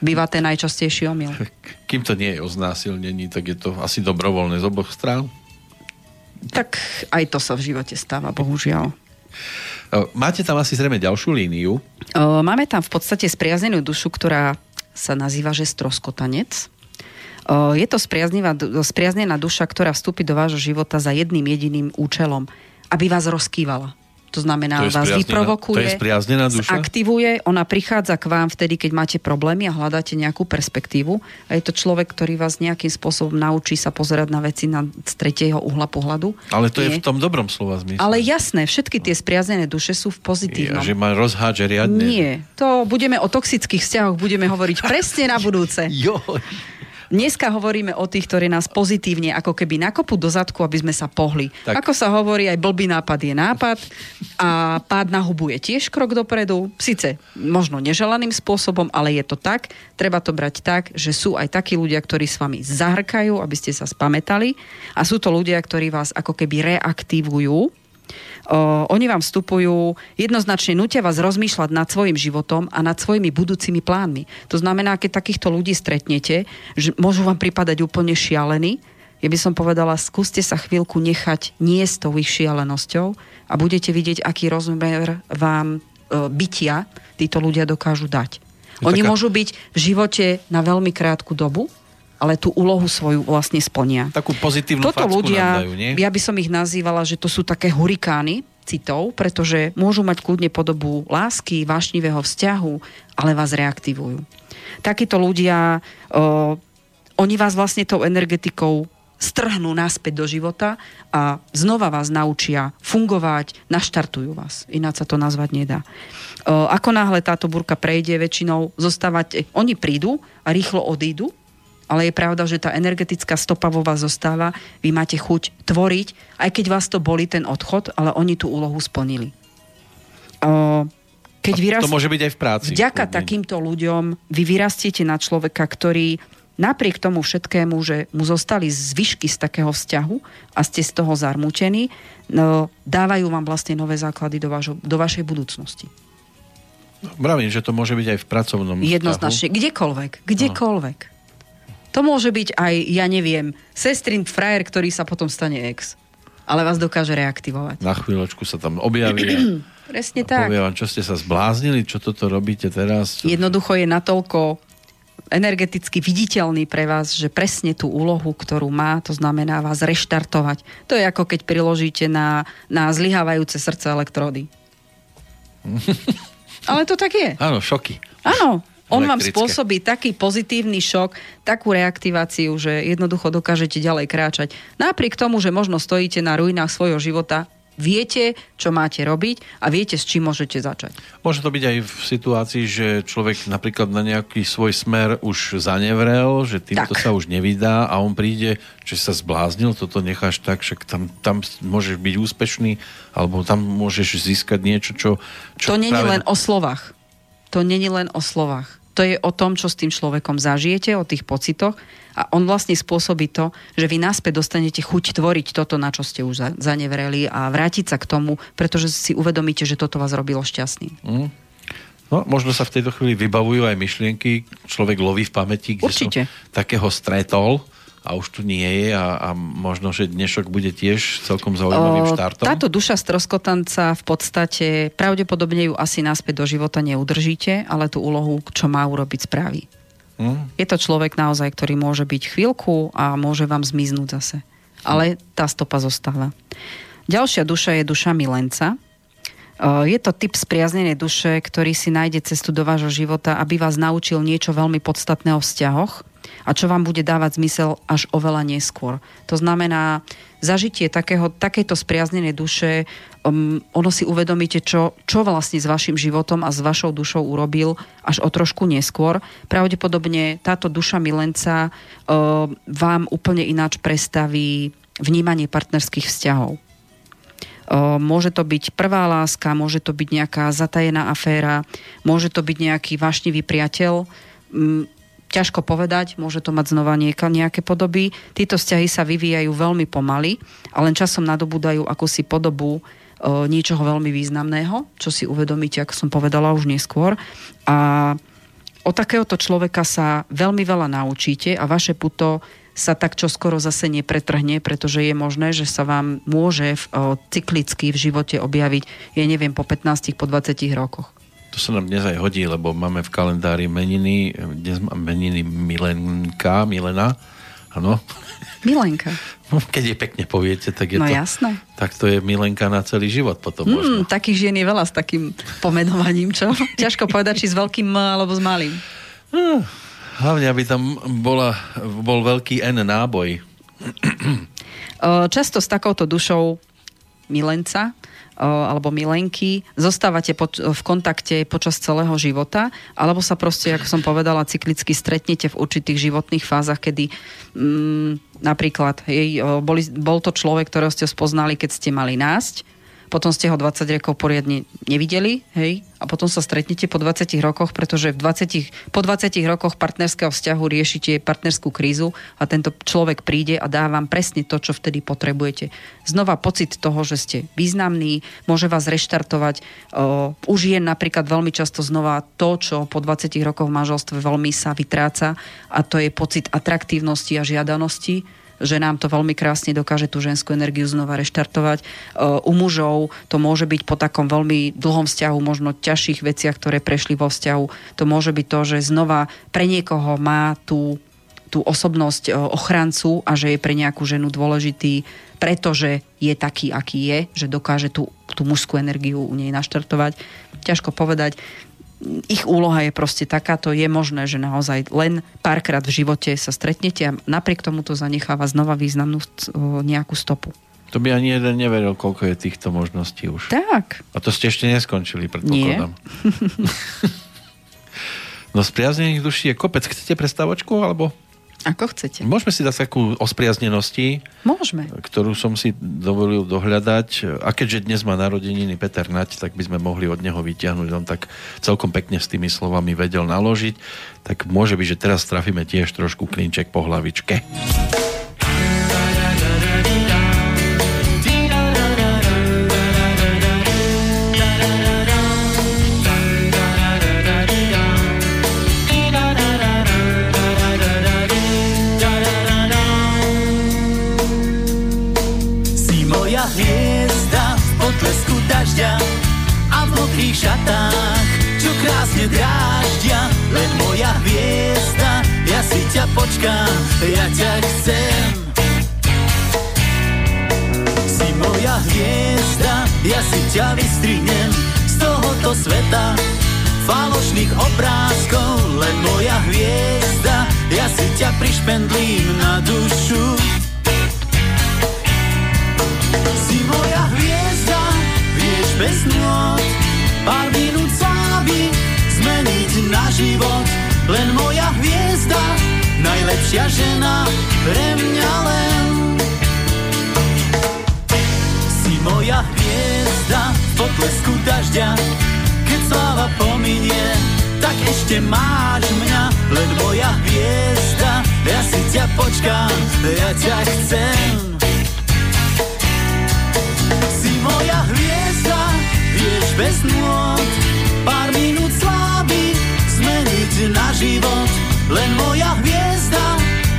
Býva ten najčastejší omyl. Kým to nie je o znásilnení, tak je to asi dobrovoľné z oboch strán? Tak aj to sa v živote stáva, bohužiaľ. Máte tam asi zrejme ďalšiu líniu? Máme tam v podstate spriaznenú dušu, ktorá sa nazýva, že stroskotanec. Je to spriaznená duša, ktorá vstúpi do vášho života za jedným jediným účelom, aby vás rozkývala to znamená, to vás vyprovokuje, to aktivuje, ona prichádza k vám vtedy, keď máte problémy a hľadáte nejakú perspektívu. A je to človek, ktorý vás nejakým spôsobom naučí sa pozerať na veci na, z tretieho uhla pohľadu. Ale to Nie. je v tom dobrom slova zmysle. Ale jasné, všetky tie spriaznené duše sú v pozitívnom. Ja, že ma rozhádže riadne. Nie, to budeme o toxických vzťahoch budeme hovoriť presne na budúce. Jo. Dneska hovoríme o tých, ktorí nás pozitívne ako keby nakopú do zadku, aby sme sa pohli. Tak. Ako sa hovorí, aj blbý nápad je nápad a pád na hubu je tiež krok dopredu. Sice možno neželaným spôsobom, ale je to tak. Treba to brať tak, že sú aj takí ľudia, ktorí s vami zahrkajú, aby ste sa spametali a sú to ľudia, ktorí vás ako keby reaktivujú O, oni vám vstupujú, jednoznačne nutia vás rozmýšľať nad svojim životom a nad svojimi budúcimi plánmi. To znamená, keď takýchto ľudí stretnete, že môžu vám pripadať úplne šialení, ja by som povedala, skúste sa chvíľku nechať nie s tou ich šialenosťou a budete vidieť, aký rozmer vám e, bytia títo ľudia dokážu dať. Oni taká... môžu byť v živote na veľmi krátku dobu, ale tú úlohu svoju vlastne splnia. Takú pozitívnu Toto ľudia, dajú, nie? ja by som ich nazývala, že to sú také hurikány citov, pretože môžu mať kľudne podobu lásky, vášnivého vzťahu, ale vás reaktivujú. Takíto ľudia, o, oni vás vlastne tou energetikou strhnú naspäť do života a znova vás naučia fungovať, naštartujú vás. Ináč sa to nazvať nedá. O, ako náhle táto burka prejde, väčšinou zostávate, oni prídu a rýchlo odídu, ale je pravda, že tá energetická stopa vo vás zostáva, vy máte chuť tvoriť, aj keď vás to boli ten odchod, ale oni tú úlohu splnili. O, keď vyrast... To môže byť aj v práci. Vďaka takýmto ľuďom vy vyrastiete na človeka, ktorý napriek tomu všetkému, že mu zostali zvyšky z takého vzťahu a ste z toho zarmútení, no, dávajú vám vlastne nové základy do, vašo, do vašej budúcnosti. Vravím, že to môže byť aj v pracovnom Jednoznačne. Vzťahu. Kdekoľvek. Kdekoľvek. No. To môže byť aj, ja neviem, sestrin frajer, ktorý sa potom stane ex. Ale vás dokáže reaktivovať. Na chvíľočku sa tam objaví. Presne tak. Povie vám, čo ste sa zbláznili, čo toto robíte teraz. Čo... Jednoducho je natoľko energeticky viditeľný pre vás, že presne tú úlohu, ktorú má, to znamená vás reštartovať. To je ako keď priložíte na, na zlyhávajúce srdce elektrody. Ale to tak je. Áno, šoky. Áno, on vám spôsobí taký pozitívny šok, takú reaktiváciu, že jednoducho dokážete ďalej kráčať. Napriek tomu, že možno stojíte na ruinách svojho života, viete, čo máte robiť a viete, s čím môžete začať. Môže to byť aj v situácii, že človek napríklad na nejaký svoj smer už zanevrel, že týmto tak. sa už nevydá a on príde, že sa zbláznil, toto necháš tak, však tam, tam môžeš byť úspešný alebo tam môžeš získať niečo, čo... čo to není práve... len o slovách to není len o slovách. To je o tom, čo s tým človekom zažijete, o tých pocitoch a on vlastne spôsobí to, že vy náspäť dostanete chuť tvoriť toto, na čo ste už zanevreli a vrátiť sa k tomu, pretože si uvedomíte, že toto vás robilo šťastným. Mm. No, možno sa v tejto chvíli vybavujú aj myšlienky, človek loví v pamäti, kde Určite. som takého stretol a už tu nie je a, a možno, že dnešok bude tiež celkom zaujímavým štartom. Táto duša stroskotanca v podstate pravdepodobne ju asi naspäť do života neudržíte, ale tú úlohu, čo má urobiť, spraví. Hmm. Je to človek naozaj, ktorý môže byť chvíľku a môže vám zmiznúť zase. Ale tá stopa zostáva. Ďalšia duša je duša milenca. Je to typ spriaznenej duše, ktorý si nájde cestu do vášho života, aby vás naučil niečo veľmi podstatné o vzťahoch a čo vám bude dávať zmysel až oveľa neskôr. To znamená, zažitie takého, takéto spriaznenej duše, um, ono si uvedomíte, čo, čo vlastne s vašim životom a s vašou dušou urobil až o trošku neskôr. Pravdepodobne táto duša milenca uh, vám úplne ináč predstaví vnímanie partnerských vzťahov. Uh, môže to byť prvá láska, môže to byť nejaká zatajená aféra, môže to byť nejaký vášnivý priateľ. Ťažko povedať, môže to mať znova nieka, nejaké podoby. Títo vzťahy sa vyvíjajú veľmi pomaly a len časom nadobúdajú akúsi podobu e, niečoho veľmi významného, čo si uvedomíte, ako som povedala už neskôr. A o takéhoto človeka sa veľmi veľa naučíte a vaše puto sa tak čo skoro zase nepretrhne, pretože je možné, že sa vám môže v, cyklicky v živote objaviť, ja neviem, po 15, po 20 rokoch. To sa nám dnes aj hodí, lebo máme v kalendári meniny, dnes máme meniny Milenka, Milena, áno. Milenka. No, keď je pekne poviete, tak je no, to... jasné. Tak to je Milenka na celý život potom mm, možno. Takých žien je veľa s takým pomenovaním, čo? Ťažko povedať, či s veľkým alebo s malým. No, hlavne, aby tam bola, bol veľký N náboj. Často s takouto dušou milenca alebo milenky, zostávate v kontakte počas celého života, alebo sa proste, ako som povedala, cyklicky stretnete v určitých životných fázach, kedy mm, napríklad jej, boli, bol to človek, ktorého ste spoznali, keď ste mali násť, potom ste ho 20 rokov poriadne nevideli, hej, a potom sa stretnete po 20 rokoch, pretože v 20, po 20 rokoch partnerského vzťahu riešite partnerskú krízu a tento človek príde a dá vám presne to, čo vtedy potrebujete. Znova pocit toho, že ste významní, môže vás reštartovať. Už je napríklad veľmi často znova to, čo po 20 rokoch v manželstve veľmi sa vytráca a to je pocit atraktívnosti a žiadanosti že nám to veľmi krásne dokáže tú ženskú energiu znova reštartovať. E, u mužov to môže byť po takom veľmi dlhom vzťahu, možno ťažších veciach, ktoré prešli vo vzťahu. To môže byť to, že znova pre niekoho má tú tú osobnosť e, ochrancu a že je pre nejakú ženu dôležitý, pretože je taký, aký je, že dokáže tú, tú mužskú energiu u nej naštartovať. Ťažko povedať ich úloha je proste takáto, je možné, že naozaj len párkrát v živote sa stretnete a napriek tomu to zanecháva znova významnú nejakú stopu. To by ani jeden neveril, koľko je týchto možností už. Tak. A to ste ešte neskončili, predpokladám. Nie. no z priaznených duší je kopec. Chcete prestavočku, alebo? Ako chcete. Môžeme si dať takú o spriaznenosti, Môžeme. ktorú som si dovolil dohľadať. A keďže dnes má narodeniny Peter Nať, tak by sme mohli od neho vyťahnuť. On tak celkom pekne s tými slovami vedel naložiť. Tak môže byť, že teraz trafíme tiež trošku klinček po hlavičke. Mokrých šatách, čo krásne dráždia, len moja hviezda, ja si ťa počkám, ja ťa chcem. Si moja hviezda, ja si ťa vystrihnem z tohoto sveta, falošných obrázkov, len moja hviezda, ja si ťa prišpendlím na dušu. bez nôd život Len moja hviezda, najlepšia žena pre mňa len Si moja hviezda v potlesku dažďa Keď sláva pominie, tak ešte máš mňa, len moja hviezda, ja si ťa počkám, ja ťa chcem. Si moja hviezda, vieš bez nôd, na život, len moja hviezda,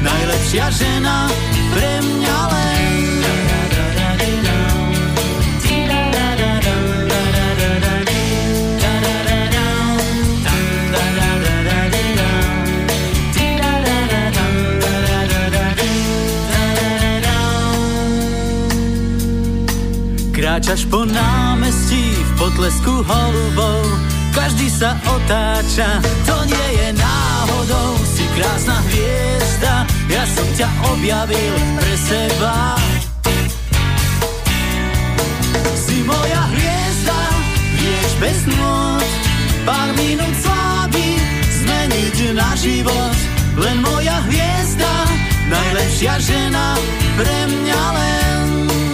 najlepšia žena pre mňa len. Kráčaš po námestí v potlesku holubov, každý sa otáča, to nie je náhodou, si krásna hviezda, ja som ťa objavil pre seba. Si moja hviezda, vieš bez nôd, pár minút slávy zmeniť na život, len moja hviezda, najlepšia žena pre mňa len.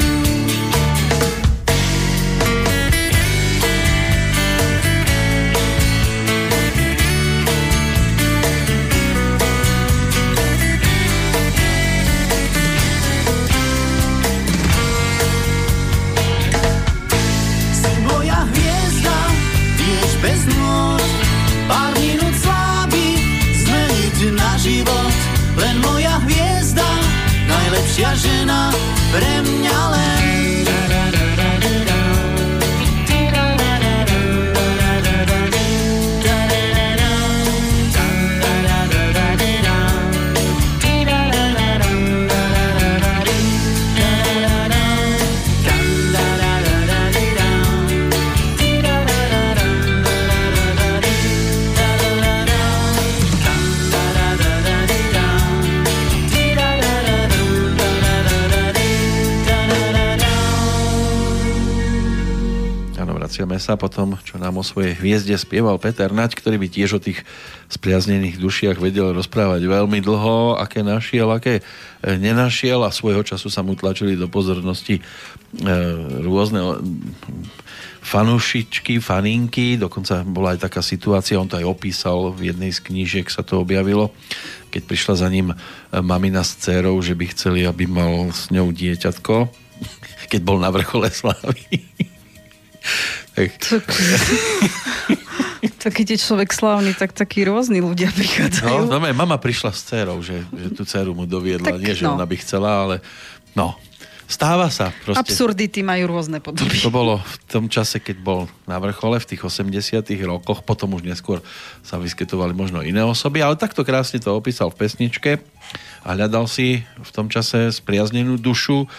Sa potom, čo nám o svojej hviezde spieval Peter Nať, ktorý by tiež o tých spriaznených dušiach vedel rozprávať veľmi dlho, aké našiel, aké e, nenašiel a svojho času sa mu tlačili do pozornosti e, rôzne fanúšičky, faninky, dokonca bola aj taká situácia, on to aj opísal v jednej z knížiek sa to objavilo, keď prišla za ním e, mamina s dcerou, že by chceli, aby mal s ňou dieťatko, keď bol na vrchole slávy. Tak... tak keď je človek slávny, tak takí rôzni ľudia prichádzajú. No, no mama prišla s dcerou, že, že tú dceru mu doviedla. Tak, Nie, že no. ona by chcela, ale no, stáva sa. Proste. Absurdity majú rôzne podoby. To bolo v tom čase, keď bol na vrchole, v tých 80 rokoch, potom už neskôr sa vyskytovali možno iné osoby, ale takto krásne to opísal v pesničke a hľadal si v tom čase spriaznenú dušu,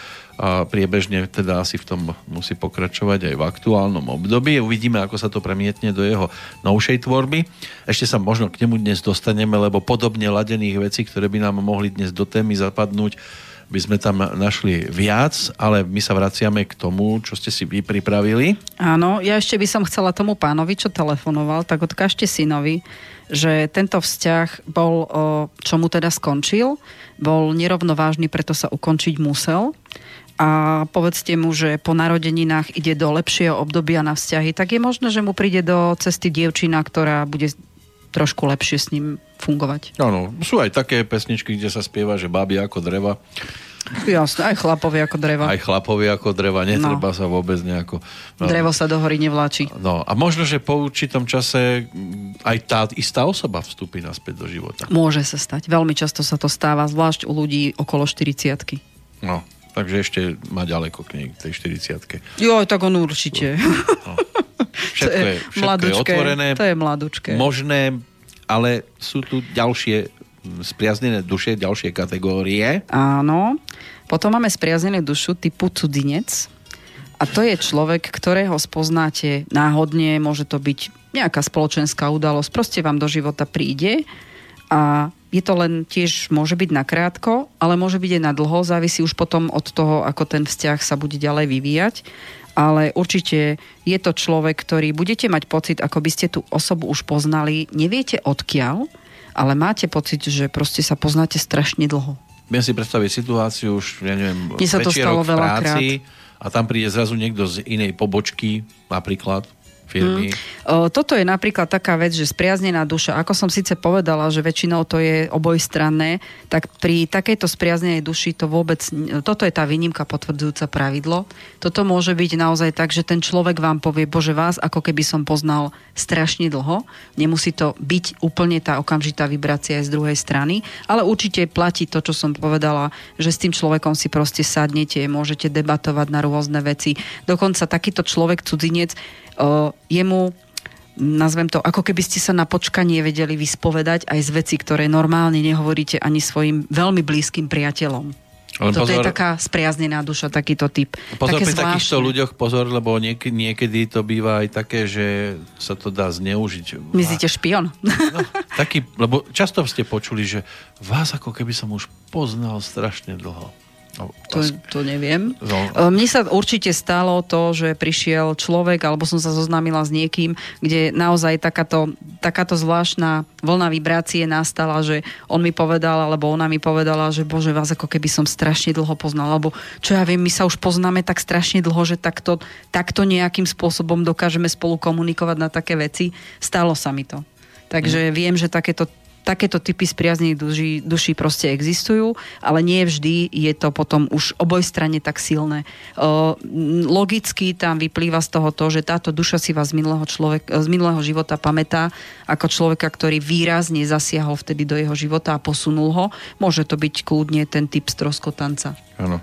a priebežne teda asi v tom musí pokračovať aj v aktuálnom období. Uvidíme, ako sa to premietne do jeho novšej tvorby. Ešte sa možno k nemu dnes dostaneme, lebo podobne ladených vecí, ktoré by nám mohli dnes do témy zapadnúť, by sme tam našli viac, ale my sa vraciame k tomu, čo ste si vy pripravili. Áno, ja ešte by som chcela tomu pánovi, čo telefonoval, tak odkážte synovi, že tento vzťah bol, čo mu teda skončil, bol nerovnovážny, preto sa ukončiť musel a povedzte mu, že po narodeninách ide do lepšieho obdobia na vzťahy, tak je možné, že mu príde do cesty dievčina, ktorá bude trošku lepšie s ním fungovať. Áno, sú aj také pesničky, kde sa spieva, že báby ako dreva. Jasne, aj chlapovi ako dreva. Aj chlapovi ako dreva, netreba no. sa vôbec nejako... No. Drevo sa do hory nevláči. No a možno, že po určitom čase aj tá istá osoba vstúpi naspäť do života. Môže sa stať. Veľmi často sa to stáva, zvlášť u ľudí okolo 40 No, takže ešte má ďaleko k nej, tej 40 Jo, tak on určite. No. Všetko je, všetko je otvorené. To je mladučké. Možné, ale sú tu ďalšie spriaznené duše, ďalšie kategórie. Áno. Potom máme spriaznené dušu typu cudzinec. A to je človek, ktorého spoznáte náhodne, môže to byť nejaká spoločenská udalosť, proste vám do života príde a je to len tiež, môže byť nakrátko, ale môže byť aj na dlho, závisí už potom od toho, ako ten vzťah sa bude ďalej vyvíjať. Ale určite je to človek, ktorý budete mať pocit, ako by ste tú osobu už poznali, neviete odkiaľ, ale máte pocit, že proste sa poznáte strašne dlho. Viem si predstaviť situáciu už, ja neviem, Mne sa to stalo v práci a tam príde zrazu niekto z inej pobočky, napríklad firmy. Hmm. Toto je napríklad taká vec, že spriaznená duša, ako som síce povedala, že väčšinou to je obojstranné, tak pri takejto spriaznenej duši to vôbec, toto je tá výnimka potvrdzujúca pravidlo. Toto môže byť naozaj tak, že ten človek vám povie, bože vás, ako keby som poznal strašne dlho. Nemusí to byť úplne tá okamžitá vibrácia aj z druhej strany, ale určite platí to, čo som povedala, že s tým človekom si proste sadnete, môžete debatovať na rôzne veci. Dokonca takýto človek, cudzinec, jemu nazvem to, ako keby ste sa na počkanie vedeli vyspovedať aj z veci, ktoré normálne nehovoríte ani svojim veľmi blízkym priateľom. Ale Toto pozor, je taká spriaznená duša, takýto typ. Pozor také pri zvláštne. takýchto ľuďoch, pozor, lebo niekedy, niekedy to býva aj také, že sa to dá zneužiť. Myslíte špion? No, taký, lebo často ste počuli, že vás ako keby som už poznal strašne dlho. No, to, to neviem. No. E, mne sa určite stalo to, že prišiel človek, alebo som sa zoznámila s niekým, kde naozaj takáto, takáto zvláštna vlna vibrácie nastala, že on mi povedal, alebo ona mi povedala, že bože, vás ako keby som strašne dlho poznal, alebo čo ja viem, my sa už poznáme tak strašne dlho, že takto, takto nejakým spôsobom dokážeme spolu komunikovať na také veci. Stalo sa mi to. Takže mm. viem, že takéto takéto typy spriazných duší, duší proste existujú, ale nie vždy je to potom už obojstranne tak silné. Logicky tam vyplýva z toho to, že táto duša si vás z minulého, človek, z minulého života pamätá ako človeka, ktorý výrazne zasiahol vtedy do jeho života a posunul ho. Môže to byť kľudne ten typ stroskotanca. Áno.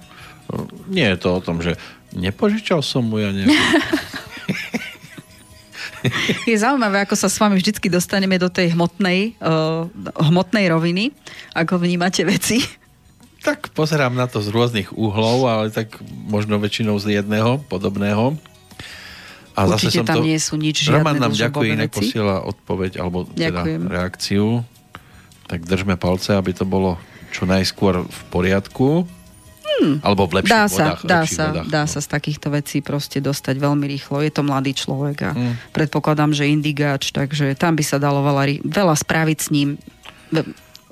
Nie je to o tom, že nepožičal som mu ja nejaký... Je zaujímavé, ako sa s vami vždy dostaneme do tej hmotnej, uh, hmotnej roviny, ako vnímate veci. Tak pozerám na to z rôznych uhlov, ale tak možno väčšinou z jedného podobného. A Určite zase som tam to... nie sú nič žiadne Roman nám ďakuje, inak posiela odpoveď, alebo teda Ďakujem. reakciu. Tak držme palce, aby to bolo čo najskôr v poriadku. Hmm. Alebo v lepších dá sa, vodách. Dá, sa, vodách, dá no. sa z takýchto vecí proste dostať veľmi rýchlo. Je to mladý človek a hmm. predpokladám, že indigáč, takže tam by sa dalo veľa, veľa spraviť s ním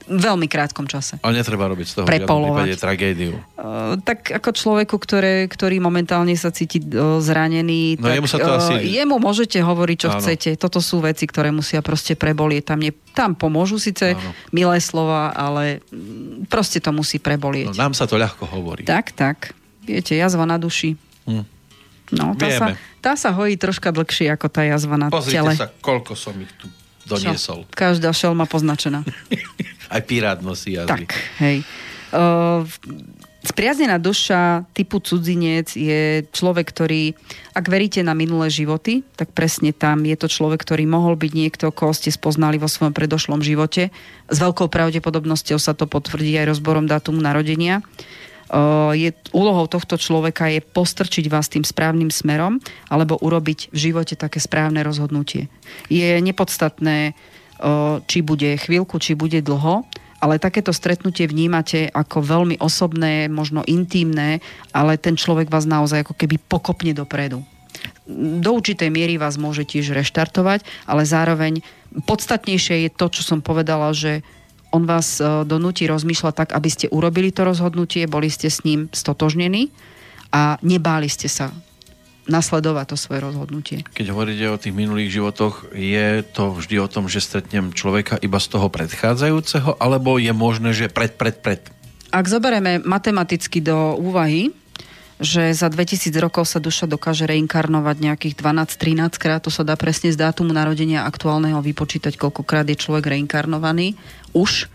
veľmi krátkom čase. Ale netreba robiť z toho v prípade tragédiu. Uh, tak ako človeku, ktoré, ktorý momentálne sa cíti uh, zranený, no, tak jemu, sa to uh, asi... jemu môžete hovoriť, čo Áno. chcete. Toto sú veci, ktoré musia proste prebolieť. Tam, ne, tam pomôžu síce Áno. milé slova, ale mm, proste to musí prebolieť. No, nám sa to ľahko hovorí. Tak, tak. Viete, jazva na duši. Hm. No, tá sa, tá sa hojí troška dlhšie ako tá jazva na Pozrite tele. sa, koľko som ich tu doniesol. Čo? Každá šelma poznačená. Aj pirát nosí jazyk. Tak, hej. Uh, Spriaznená duša typu cudzinec je človek, ktorý, ak veríte na minulé životy, tak presne tam je to človek, ktorý mohol byť niekto, koho ste spoznali vo svojom predošlom živote. S veľkou pravdepodobnosťou sa to potvrdí aj rozborom dátumu narodenia. Je, úlohou tohto človeka je postrčiť vás tým správnym smerom alebo urobiť v živote také správne rozhodnutie. Je nepodstatné, či bude chvíľku, či bude dlho, ale takéto stretnutie vnímate ako veľmi osobné, možno intimné, ale ten človek vás naozaj ako keby pokopne dopredu. Do určitej miery vás môže tiež reštartovať, ale zároveň podstatnejšie je to, čo som povedala, že on vás donúti rozmýšľať tak, aby ste urobili to rozhodnutie, boli ste s ním stotožnení a nebáli ste sa nasledovať to svoje rozhodnutie. Keď hovoríte o tých minulých životoch, je to vždy o tom, že stretnem človeka iba z toho predchádzajúceho, alebo je možné, že pred, pred, pred? Ak zoberieme matematicky do úvahy, že za 2000 rokov sa duša dokáže reinkarnovať nejakých 12-13 krát, to sa dá presne z dátumu narodenia aktuálneho vypočítať, koľkokrát je človek reinkarnovaný už,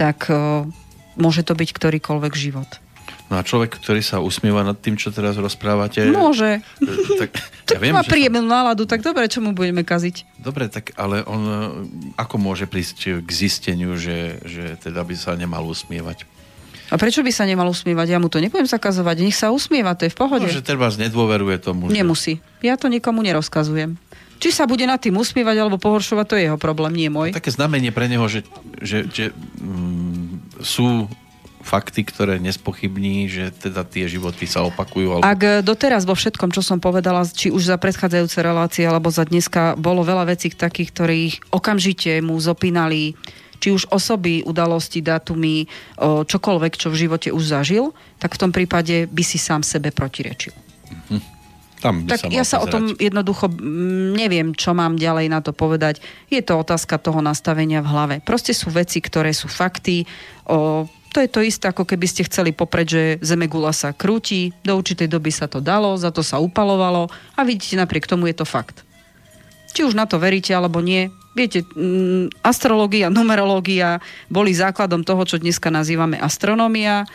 tak uh, môže to byť ktorýkoľvek život. No a človek, ktorý sa usmieva nad tým, čo teraz rozprávate... Môže. Tak, ja viem, má príjemnú sa... náladu, tak dobre, čo mu budeme kaziť? Dobre, tak ale on ako môže prísť k zisteniu, že, že teda by sa nemal usmievať? A prečo by sa nemal usmievať? Ja mu to nepoviem zakazovať. Nech sa usmieva, to je v pohode. No, že vás nedôveruje tomu. Že... Nemusí. Ja to nikomu nerozkazujem. Či sa bude nad tým usmievať alebo pohoršovať, to je jeho problém, nie môj. A také znamenie pre neho, že, že, že mm, sú fakty, ktoré nespochybní, že teda tie životy sa opakujú. Alebo... Ak doteraz vo všetkom, čo som povedala, či už za predchádzajúce relácie, alebo za dneska, bolo veľa vecí takých, ktorých okamžite mu zopínali či už osoby, udalosti, dátumy, čokoľvek, čo v živote už zažil, tak v tom prípade by si sám sebe protirečil. Mhm. Tam tak ja sa pozerať. o tom jednoducho neviem, čo mám ďalej na to povedať. Je to otázka toho nastavenia v hlave. Proste sú veci, ktoré sú fakty. O, to je to isté, ako keby ste chceli popreť, že Zemegula sa krúti, do určitej doby sa to dalo, za to sa upalovalo a vidíte, napriek tomu je to fakt. Či už na to veríte alebo nie, Viete, mm, astrológia, numerológia boli základom toho, čo dneska nazývame astronómia.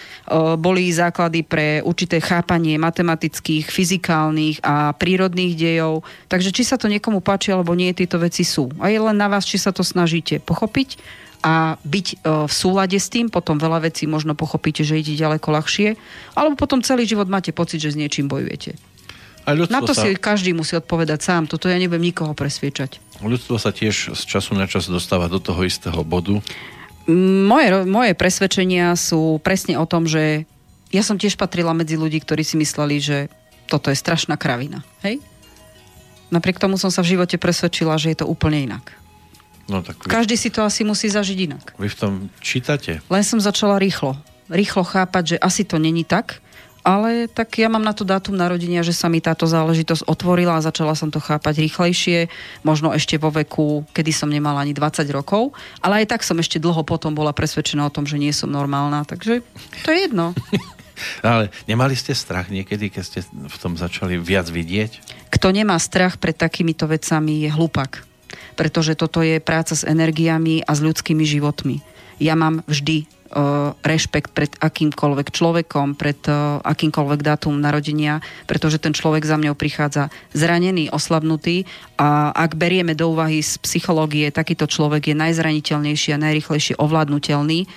Boli základy pre určité chápanie matematických, fyzikálnych a prírodných dejov. Takže či sa to niekomu páči alebo nie, tieto veci sú. A je len na vás, či sa to snažíte pochopiť a byť v súlade s tým, potom veľa vecí možno pochopíte, že ide ďaleko ľahšie, alebo potom celý život máte pocit, že s niečím bojujete. Na to sa... si každý musí odpovedať sám. Toto ja nebudem nikoho presviečať. Ľudstvo sa tiež z času na čas dostáva do toho istého bodu. Moje, moje presvedčenia sú presne o tom, že ja som tiež patrila medzi ľudí, ktorí si mysleli, že toto je strašná kravina. Hej? Napriek tomu som sa v živote presvedčila, že je to úplne inak. No, tak vy... Každý si to asi musí zažiť inak. Vy v tom čítate? Len som začala rýchlo. Rýchlo chápať, že asi to není tak ale tak ja mám na to dátum narodenia, že sa mi táto záležitosť otvorila a začala som to chápať rýchlejšie, možno ešte vo veku, kedy som nemala ani 20 rokov, ale aj tak som ešte dlho potom bola presvedčená o tom, že nie som normálna, takže to je jedno. ale nemali ste strach niekedy, keď ste v tom začali viac vidieť? Kto nemá strach pred takýmito vecami je hlupak, pretože toto je práca s energiami a s ľudskými životmi. Ja mám vždy rešpekt pred akýmkoľvek človekom, pred akýmkoľvek dátum narodenia, pretože ten človek za mňou prichádza zranený, oslabnutý a ak berieme do úvahy z psychológie, takýto človek je najzraniteľnejší a najrychlejšie ovládnutelný,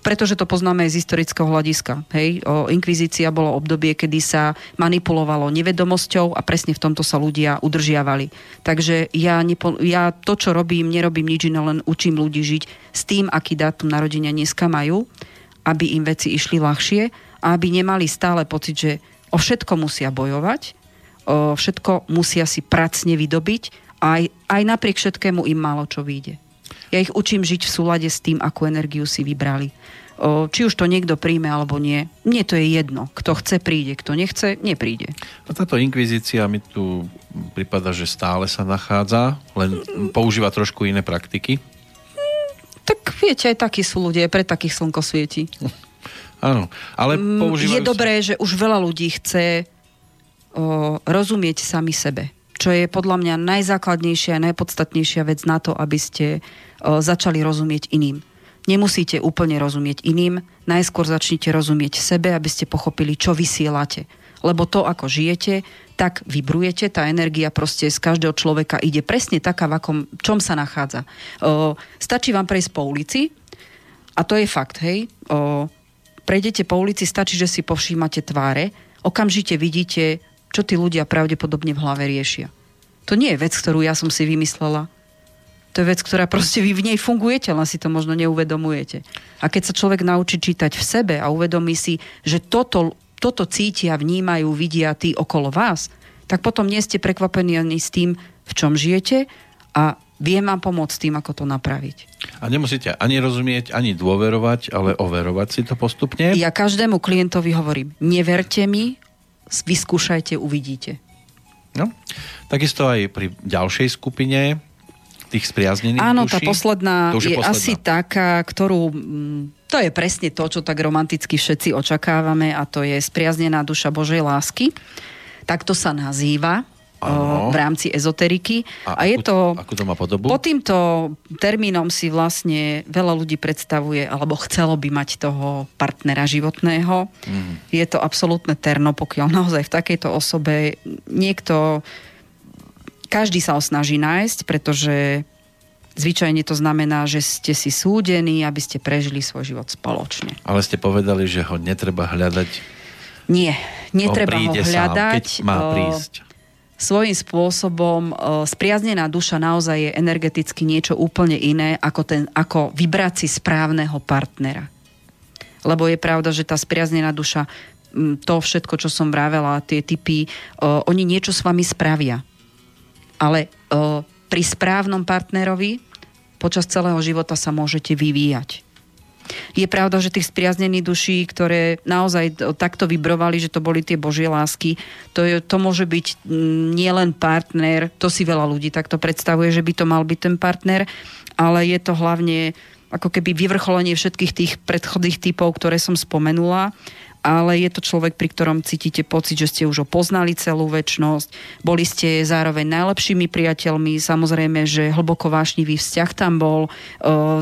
pretože to poznáme z historického hľadiska. Hej? O, inkvizícia bolo obdobie, kedy sa manipulovalo nevedomosťou a presne v tomto sa ľudia udržiavali. Takže ja, nepo, ja to, čo robím, nerobím nič iné, len učím ľudí žiť s tým, aký dátum narodenia dneska majú, aby im veci išli ľahšie a aby nemali stále pocit, že o všetko musia bojovať, o všetko musia si pracne vydobiť a aj, aj napriek všetkému im málo čo vyjde. Ja ich učím žiť v súlade s tým, akú energiu si vybrali. O, či už to niekto príjme alebo nie, mne to je jedno. Kto chce, príde. Kto nechce, nepríde. A táto inkvizícia mi tu prípada, že stále sa nachádza, len používa trošku iné praktiky. Tak viete, aj takí sú ľudia, pre takých slnko svieti. Áno, ale mm, používajú... Je dobré, že už veľa ľudí chce o, rozumieť sami sebe čo je podľa mňa najzákladnejšia a najpodstatnejšia vec na to, aby ste začali rozumieť iným. Nemusíte úplne rozumieť iným, najskôr začnite rozumieť sebe, aby ste pochopili, čo vysielate. Lebo to, ako žijete, tak vybrujete, tá energia proste z každého človeka ide presne taká, v akom, čom sa nachádza. O, stačí vám prejsť po ulici, a to je fakt, hej. O, prejdete po ulici, stačí, že si povšímate tváre, okamžite vidíte čo tí ľudia pravdepodobne v hlave riešia. To nie je vec, ktorú ja som si vymyslela. To je vec, ktorá proste vy v nej fungujete, len si to možno neuvedomujete. A keď sa človek naučí čítať v sebe a uvedomí si, že toto, toto cítia, vnímajú, vidia tí okolo vás, tak potom nie ste prekvapení ani s tým, v čom žijete a viem vám pomôcť tým, ako to napraviť. A nemusíte ani rozumieť, ani dôverovať, ale overovať si to postupne? Ja každému klientovi hovorím, neverte mi, vyskúšajte, uvidíte. No, takisto aj pri ďalšej skupine tých spriaznených Áno, duší. tá posledná je, je posledná. asi taká, ktorú... Mm, to je presne to, čo tak romanticky všetci očakávame a to je spriaznená duša Božej lásky. Takto sa nazýva Ano. v rámci ezoteriky. A, a je to... Ako to má podobu? Po týmto termínom si vlastne veľa ľudí predstavuje, alebo chcelo by mať toho partnera životného. Mm. Je to absolútne terno, pokiaľ naozaj v takejto osobe niekto... Každý sa ho snaží nájsť, pretože Zvyčajne to znamená, že ste si súdení, aby ste prežili svoj život spoločne. Ale ste povedali, že ho netreba hľadať. Nie, netreba ho hľadať. Sám, keď má prísť svojím spôsobom e, spriaznená duša naozaj je energeticky niečo úplne iné, ako, ten, ako vybrať si správneho partnera. Lebo je pravda, že tá spriaznená duša, to všetko, čo som vravela, tie typy, uh, oni niečo s vami spravia. Ale uh, pri správnom partnerovi počas celého života sa môžete vyvíjať. Je pravda, že tých spriaznených duší, ktoré naozaj takto vybrovali, že to boli tie božie lásky, to, je, to môže byť mm, nielen partner, to si veľa ľudí takto predstavuje, že by to mal byť ten partner, ale je to hlavne ako keby vyvrcholenie všetkých tých predchodných typov, ktoré som spomenula ale je to človek, pri ktorom cítite pocit, že ste už ho poznali celú väčnosť, boli ste zároveň najlepšími priateľmi, samozrejme, že hlboko vášnivý vzťah tam bol, e,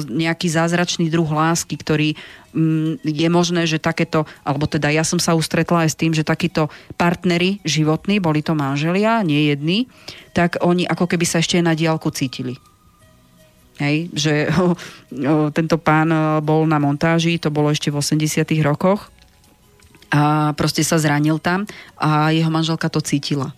nejaký zázračný druh lásky, ktorý mm, je možné, že takéto, alebo teda ja som sa ustretla aj s tým, že takíto partnery životní, boli to manželia, nie jedni, tak oni ako keby sa ešte na diálku cítili. Hej, že o, o, tento pán e, bol na montáži, to bolo ešte v 80 rokoch a proste sa zranil tam a jeho manželka to cítila.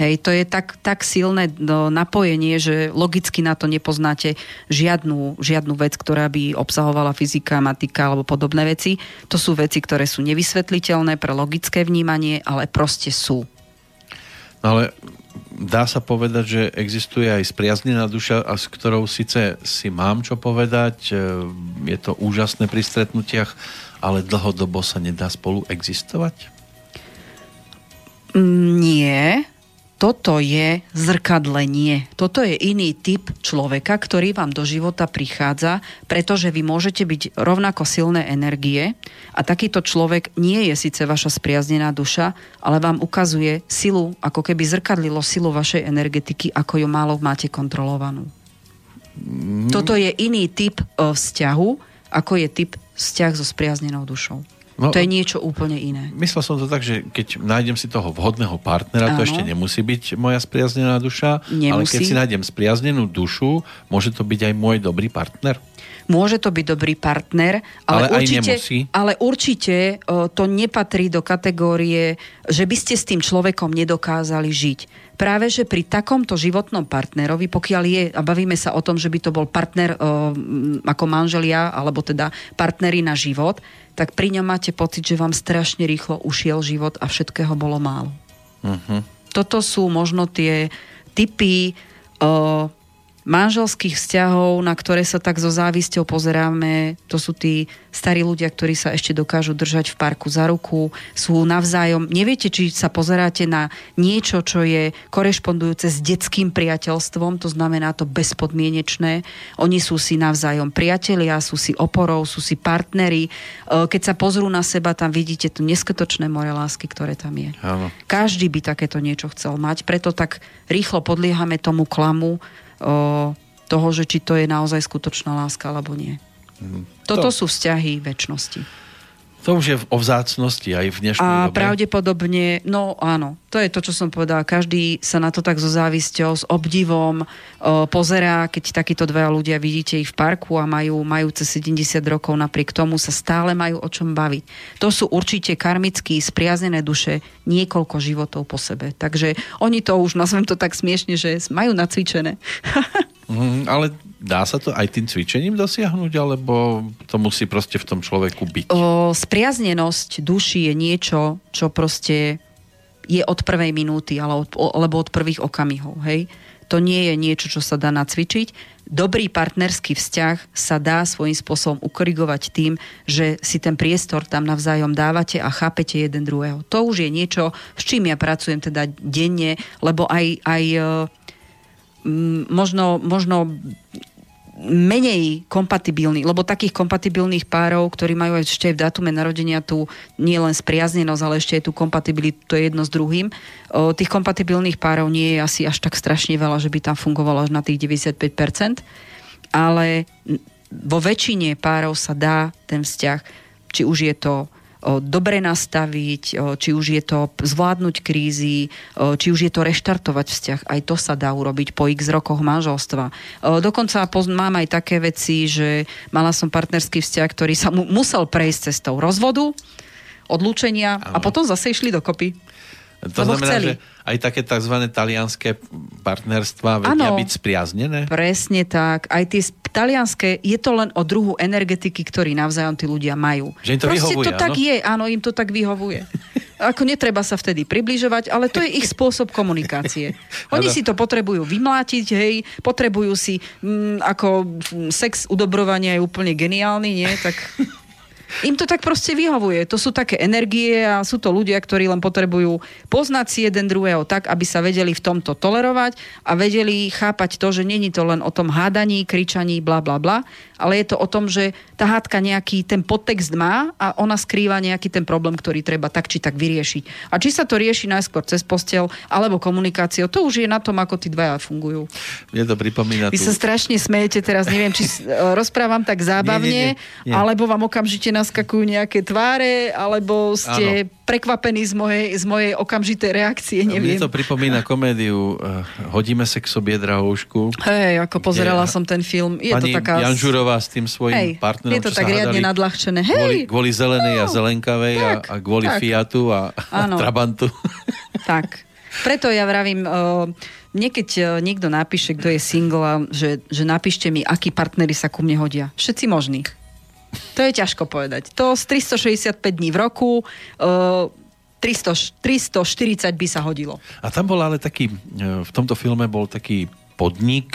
Hej, to je tak, tak silné no, napojenie, že logicky na to nepoznáte žiadnu, žiadnu vec, ktorá by obsahovala fyzika, matika alebo podobné veci. To sú veci, ktoré sú nevysvetliteľné pre logické vnímanie, ale proste sú. No ale dá sa povedať, že existuje aj spriaznená duša, a s ktorou síce si mám čo povedať, e, je to úžasné pri stretnutiach, ale dlhodobo sa nedá spolu existovať? Nie, toto je zrkadlenie. Toto je iný typ človeka, ktorý vám do života prichádza, pretože vy môžete byť rovnako silné energie a takýto človek nie je síce vaša spriaznená duša, ale vám ukazuje silu, ako keby zrkadlilo silu vašej energetiky, ako ju málo máte kontrolovanú. Mm. Toto je iný typ e, vzťahu, ako je typ vzťah so spriaznenou dušou. No, to je niečo úplne iné. Myslel som to tak, že keď nájdem si toho vhodného partnera, ano. to ešte nemusí byť moja spriaznená duša, nemusí. ale keď si nájdem spriaznenú dušu, môže to byť aj môj dobrý partner? Môže to byť dobrý partner, ale, ale určite, ale určite to nepatrí do kategórie, že by ste s tým človekom nedokázali žiť práve, že pri takomto životnom partnerovi, pokiaľ je, a bavíme sa o tom, že by to bol partner o, ako manželia, alebo teda partnery na život, tak pri ňom máte pocit, že vám strašne rýchlo ušiel život a všetkého bolo málo. Uh-huh. Toto sú možno tie typy o, manželských vzťahov, na ktoré sa tak so závisťou pozeráme, to sú tí starí ľudia, ktorí sa ešte dokážu držať v parku za ruku, sú navzájom. Neviete, či sa pozeráte na niečo, čo je korešpondujúce s detským priateľstvom, to znamená to bezpodmienečné. Oni sú si navzájom priatelia, sú si oporou, sú si partneri. E, keď sa pozrú na seba, tam vidíte to neskutočné more lásky, ktoré tam je. Áno. Každý by takéto niečo chcel mať, preto tak rýchlo podliehame tomu klamu, toho, že či to je naozaj skutočná láska alebo nie. Mm, Toto to... sú vzťahy väčšnosti. To už je o vzácnosti aj v dnešnej A dobe. pravdepodobne, no áno, to je to, čo som povedala. Každý sa na to tak so závisťou, s obdivom o, pozerá, keď takíto dvaja ľudia vidíte ich v parku a majú, majú cez 70 rokov, napriek tomu sa stále majú o čom baviť. To sú určite karmicky spriaznené duše niekoľko životov po sebe. Takže oni to už, nazvem to tak smiešne, že majú nacvičené. mm, ale Dá sa to aj tým cvičením dosiahnuť, alebo to musí proste v tom človeku byť? O, spriaznenosť duši je niečo, čo proste je od prvej minúty, alebo od prvých okamihov. Hej? To nie je niečo, čo sa dá nacvičiť. Dobrý partnerský vzťah sa dá svojím spôsobom ukorigovať tým, že si ten priestor tam navzájom dávate a chápete jeden druhého. To už je niečo, s čím ja pracujem teda denne, lebo aj, aj možno, možno menej kompatibilní, lebo takých kompatibilných párov, ktorí majú ešte v datume narodenia tu nie len spriaznenosť, ale ešte aj tú kompatibilitu, to je jedno s druhým. O, tých kompatibilných párov nie je asi až tak strašne veľa, že by tam fungovalo až na tých 95%, ale vo väčšine párov sa dá ten vzťah, či už je to dobre nastaviť, či už je to zvládnuť krízy, či už je to reštartovať vzťah. Aj to sa dá urobiť po x rokoch manželstva. Dokonca mám aj také veci, že mala som partnerský vzťah, ktorý sa mu musel prejsť cestou rozvodu, odlúčenia a potom zase išli dokopy. To znamená, chceli. že aj také tzv. talianské partnerstva vedia ano, byť spriaznené? presne tak. Aj tie talianské, je to len o druhu energetiky, ktorý navzájom tí ľudia majú. Že im to Proste vyhovuje, to áno? tak je, áno, im to tak vyhovuje. ako netreba sa vtedy približovať, ale to je ich spôsob komunikácie. Oni si to potrebujú vymlátiť, hej, potrebujú si, m, mm, ako sex udobrovania je úplne geniálny, nie? Tak im to tak proste vyhovuje. To sú také energie a sú to ľudia, ktorí len potrebujú poznať si jeden druhého tak, aby sa vedeli v tomto tolerovať a vedeli chápať to, že není to len o tom hádaní, kričaní, bla bla bla, ale je to o tom, že tá hádka nejaký ten podtext má a ona skrýva nejaký ten problém, ktorý treba tak či tak vyriešiť. A či sa to rieši najskôr cez postel alebo komunikáciou, to už je na tom, ako tí dvaja fungujú. Mne to pripomína Vy sa strašne smejete teraz, neviem, či rozprávam tak zábavne, nie, nie, nie. alebo vám okamžite naskakujú nejaké tváre, alebo ste Áno. Prekvapení z mojej, z mojej okamžitej reakcie, neviem. Mne to pripomína komédiu uh, Hodíme sex sobie drahoušku. Hej, ako pozerala som ten film. Je to taká... Jan Žurová s tým svojím Hej, partnerom, je to tak riadne nadľahčené. Hej. Kvôli, kvôli zelenej no, a zelenkavej tak, a, a kvôli tak. Fiatu a, a Trabantu. Tak. Preto ja vravím, uh, niekeď uh, niekto napíše, kto je single, že, že napíšte mi, akí partnery sa ku mne hodia. Všetci možní. To je ťažko povedať. To z 365 dní v roku uh, 300, 340 by sa hodilo. A tam bol ale taký, v tomto filme bol taký podnik,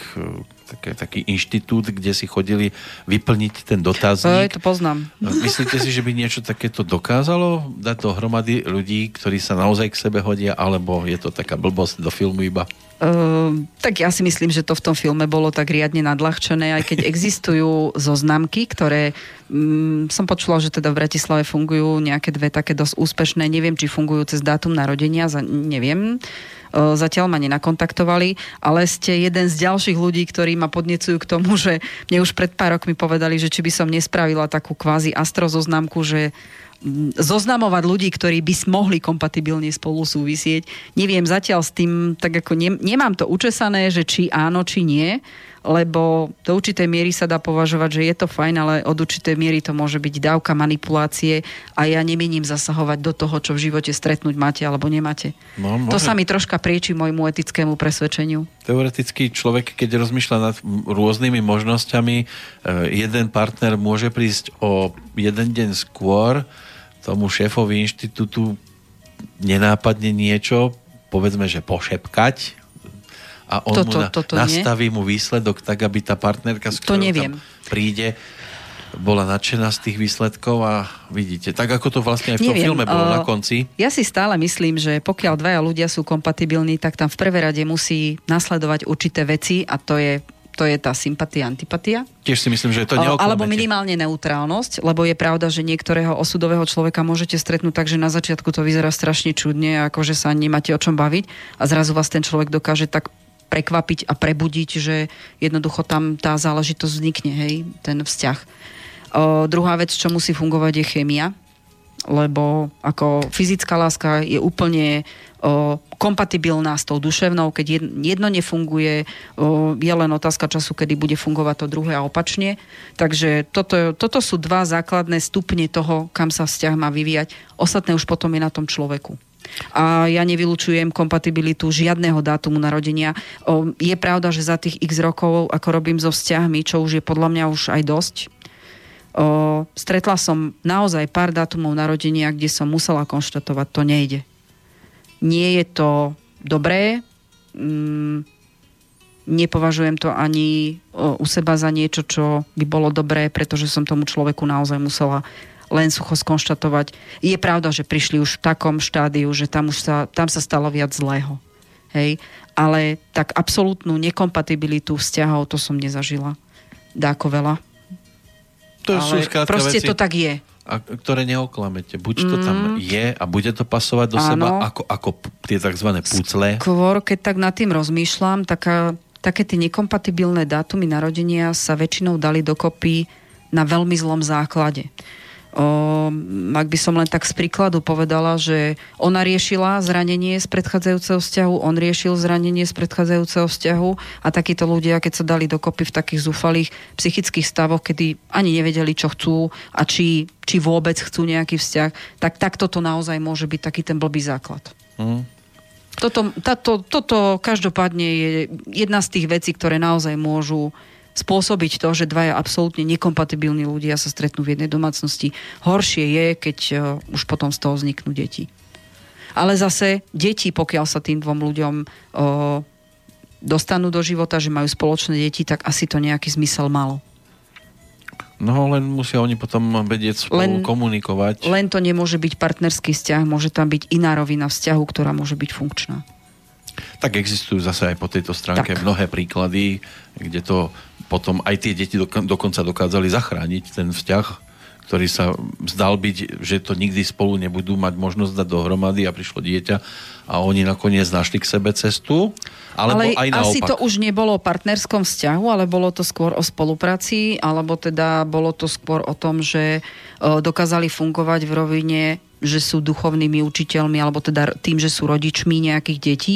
také, taký inštitút, kde si chodili vyplniť ten dotazník. Ej, to poznám. Myslíte si, že by niečo takéto dokázalo dať dohromady ľudí, ktorí sa naozaj k sebe hodia, alebo je to taká blbosť do filmu iba? Uh, tak ja si myslím, že to v tom filme bolo tak riadne nadľahčené, aj keď existujú zoznamky, ktoré um, som počula, že teda v Bratislave fungujú nejaké dve také dosť úspešné, neviem, či fungujú cez dátum narodenia, za, neviem. Uh, zatiaľ ma nenakontaktovali, ale ste jeden z ďalších ľudí, ktorí ma podnecujú k tomu, že mne už pred pár rokmi povedali, že či by som nespravila takú kvázi astrozoznamku, že zoznamovať ľudí, ktorí by mohli kompatibilne spolu súvisieť. Neviem zatiaľ s tým, tak ako ne, nemám to učesané, že či áno, či nie, lebo do určitej miery sa dá považovať, že je to fajn, ale od určitej miery to môže byť dávka manipulácie a ja nemienim zasahovať do toho, čo v živote stretnúť máte alebo nemáte. No, To sa mi troška prieči môjmu etickému presvedčeniu. Teoreticky človek, keď rozmýšľa nad rôznymi možnosťami, e, jeden partner môže prísť o jeden deň skôr tomu šéfovi inštitútu nenápadne niečo, povedzme, že pošepkať, a on toto, mu na, toto nastaví nie. mu výsledok tak, aby tá partnerka, s ktorou tam príde, bola nadšená z tých výsledkov a vidíte, tak ako to vlastne aj v tom Neviem, filme bolo uh, na konci. Ja si stále myslím, že pokiaľ dvaja ľudia sú kompatibilní, tak tam v prvej rade musí nasledovať určité veci a to je to je tá sympatia, antipatia. Tiež si myslím, že to neoklamete. Alebo minimálne neutrálnosť, lebo je pravda, že niektorého osudového človeka môžete stretnúť tak, že na začiatku to vyzerá strašne čudne, ako že sa nemáte o čom baviť a zrazu vás ten človek dokáže tak prekvapiť a prebudiť, že jednoducho tam tá záležitosť vznikne, hej, ten vzťah. O, druhá vec, čo musí fungovať, je chémia, lebo ako fyzická láska je úplne o, kompatibilná s tou duševnou, keď jedno nefunguje, o, je len otázka času, kedy bude fungovať to druhé a opačne. Takže toto, toto sú dva základné stupne toho, kam sa vzťah má vyvíjať. Ostatné už potom je na tom človeku a ja nevylučujem kompatibilitu žiadneho dátumu narodenia. O, je pravda, že za tých x rokov, ako robím so vzťahmi, čo už je podľa mňa už aj dosť, o, stretla som naozaj pár dátumov narodenia, kde som musela konštatovať, to nejde. Nie je to dobré, mm, nepovažujem to ani u seba za niečo, čo by bolo dobré, pretože som tomu človeku naozaj musela len sucho skonštatovať. Je pravda, že prišli už v takom štádiu, že tam, už sa, tam sa stalo viac zlého. Hej? Ale tak absolútnu nekompatibilitu vzťahov to som nezažila. Dáko veľa. To Ale sú proste veci, to tak je. A, ktoré neoklamete. Buď to mm. tam je a bude to pasovať do Áno. seba ako, ako tie tzv. pucle. Skôr, keď tak nad tým rozmýšľam, taká, také tie nekompatibilné dátumy narodenia sa väčšinou dali dokopy na veľmi zlom základe. O, ak by som len tak z príkladu povedala, že ona riešila zranenie z predchádzajúceho vzťahu, on riešil zranenie z predchádzajúceho vzťahu a takíto ľudia, keď sa dali dokopy v takých zúfalých psychických stavoch, kedy ani nevedeli, čo chcú a či, či vôbec chcú nejaký vzťah, tak takto to naozaj môže byť taký ten blbý základ. Mm. Toto, táto, toto každopádne je jedna z tých vecí, ktoré naozaj môžu spôsobiť to, že dvaja absolútne nekompatibilní ľudia sa stretnú v jednej domácnosti. Horšie je, keď uh, už potom z toho vzniknú deti. Ale zase deti, pokiaľ sa tým dvom ľuďom o, dostanú do života, že majú spoločné deti, tak asi to nejaký zmysel malo. No len musia oni potom vedieť spolu len, komunikovať. Len to nemôže byť partnerský vzťah, môže tam byť iná rovina vzťahu, ktorá môže byť funkčná. Tak existujú zase aj po tejto stránke tak. mnohé príklady, kde to potom aj tie deti dokonca dokázali zachrániť ten vzťah, ktorý sa zdal byť, že to nikdy spolu nebudú mať možnosť dať dohromady a prišlo dieťa a oni nakoniec našli k sebe cestu alebo ale aj naopak. asi to už nebolo o partnerskom vzťahu, ale bolo to skôr o spolupráci, alebo teda bolo to skôr o tom, že dokázali fungovať v rovine že sú duchovnými učiteľmi alebo teda tým, že sú rodičmi nejakých detí,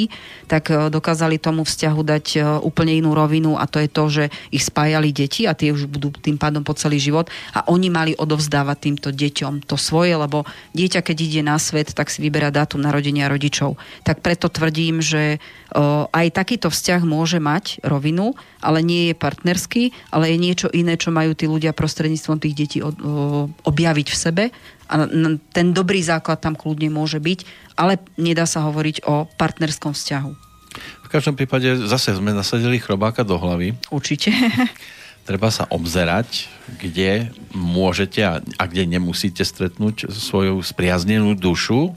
tak e, dokázali tomu vzťahu dať e, úplne inú rovinu a to je to, že ich spájali deti a tie už budú tým pádom po celý život a oni mali odovzdávať týmto deťom to svoje, lebo dieťa, keď ide na svet, tak si vyberá dátum narodenia rodičov. Tak preto tvrdím, že e, aj takýto vzťah môže mať rovinu, ale nie je partnerský, ale je niečo iné, čo majú tí ľudia prostredníctvom tých detí objaviť v sebe a ten dobrý základ tam kľudne môže byť, ale nedá sa hovoriť o partnerskom vzťahu. V každom prípade zase sme nasadili chrobáka do hlavy. Určite. Treba sa obzerať, kde môžete a, a kde nemusíte stretnúť svoju spriaznenú dušu. E,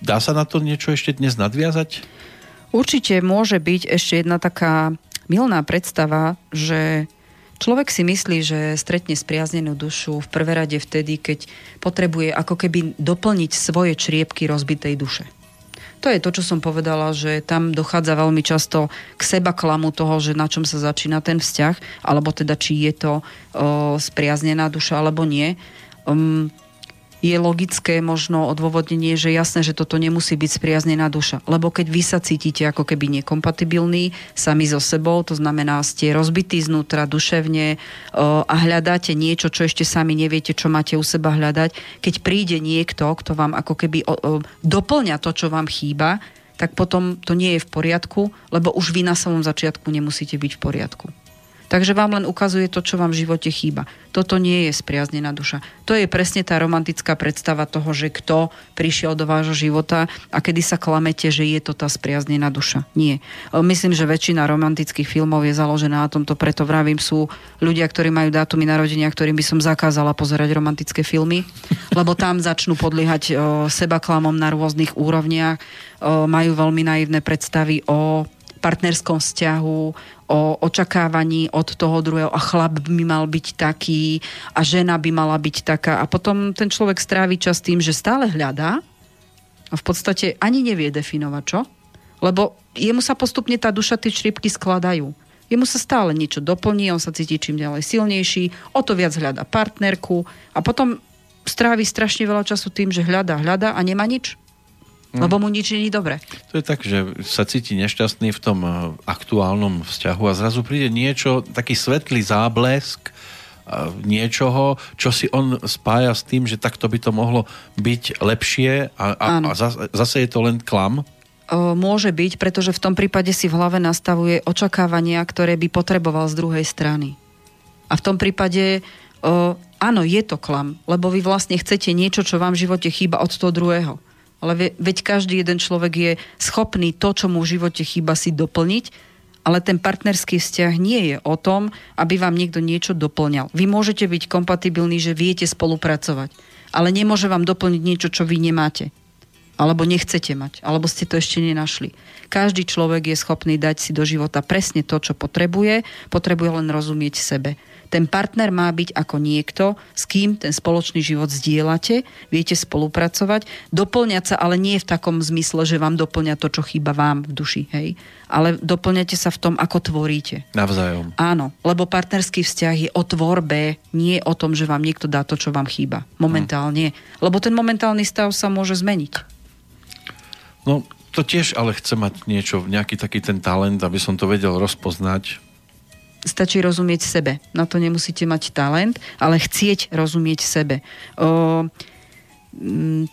dá sa na to niečo ešte dnes nadviazať? Určite môže byť ešte jedna taká milná predstava, že Človek si myslí, že stretne spriaznenú dušu v prvé rade vtedy, keď potrebuje ako keby doplniť svoje čriepky rozbitej duše. To je to, čo som povedala, že tam dochádza veľmi často k seba klamu toho, že na čom sa začína ten vzťah, alebo teda či je to o, spriaznená duša alebo nie. Um, je logické možno odôvodnenie, že jasné, že toto nemusí byť spriaznená duša. Lebo keď vy sa cítite ako keby nekompatibilní sami so sebou, to znamená, ste rozbití znútra duševne a hľadáte niečo, čo ešte sami neviete, čo máte u seba hľadať, keď príde niekto, kto vám ako keby doplňa to, čo vám chýba, tak potom to nie je v poriadku, lebo už vy na samom začiatku nemusíte byť v poriadku. Takže vám len ukazuje to, čo vám v živote chýba. Toto nie je spriaznená duša. To je presne tá romantická predstava toho, že kto prišiel do vášho života a kedy sa klamete, že je to tá spriaznená duša. Nie. Myslím, že väčšina romantických filmov je založená na tomto, preto vravím, sú ľudia, ktorí majú dátumy narodenia, ktorým by som zakázala pozerať romantické filmy, lebo tam začnú podliehať seba klamom na rôznych úrovniach, majú veľmi naivné predstavy o partnerskom vzťahu, o očakávaní od toho druhého a chlap by mal byť taký a žena by mala byť taká a potom ten človek strávi čas tým, že stále hľadá a v podstate ani nevie definovať čo, lebo jemu sa postupne tá duša, tie šripky skladajú. Jemu sa stále niečo doplní, on sa cíti čím ďalej silnejší, o to viac hľada partnerku a potom strávi strašne veľa času tým, že hľadá, hľadá a nemá nič. Hm. Lebo mu nič je dobre. To je tak, že sa cíti nešťastný v tom eh, aktuálnom vzťahu a zrazu príde niečo, taký svetlý záblesk eh, niečoho, čo si on spája s tým, že takto by to mohlo byť lepšie a, a, a zase je to len klam? Môže byť, pretože v tom prípade si v hlave nastavuje očakávania, ktoré by potreboval z druhej strany. A v tom prípade áno, je to klam, lebo vy vlastne chcete niečo, čo vám v živote chýba od toho druhého. Ale veď každý jeden človek je schopný to, čo mu v živote chýba, si doplniť, ale ten partnerský vzťah nie je o tom, aby vám niekto niečo doplňal. Vy môžete byť kompatibilní, že viete spolupracovať, ale nemôže vám doplniť niečo, čo vy nemáte. Alebo nechcete mať, alebo ste to ešte nenašli. Každý človek je schopný dať si do života presne to, čo potrebuje, potrebuje len rozumieť sebe. Ten partner má byť ako niekto, s kým ten spoločný život zdieľate, viete spolupracovať, doplňať sa, ale nie v takom zmysle, že vám doplňa to, čo chýba vám v duši, hej. Ale doplňate sa v tom, ako tvoríte. Navzájom. Áno, lebo partnerský vzťah je o tvorbe, nie o tom, že vám niekto dá to, čo vám chýba. Momentálne. Hmm. Lebo ten momentálny stav sa môže zmeniť. No, to tiež ale chce mať niečo, nejaký taký ten talent, aby som to vedel rozpoznať stačí rozumieť sebe. Na to nemusíte mať talent, ale chcieť rozumieť sebe. O,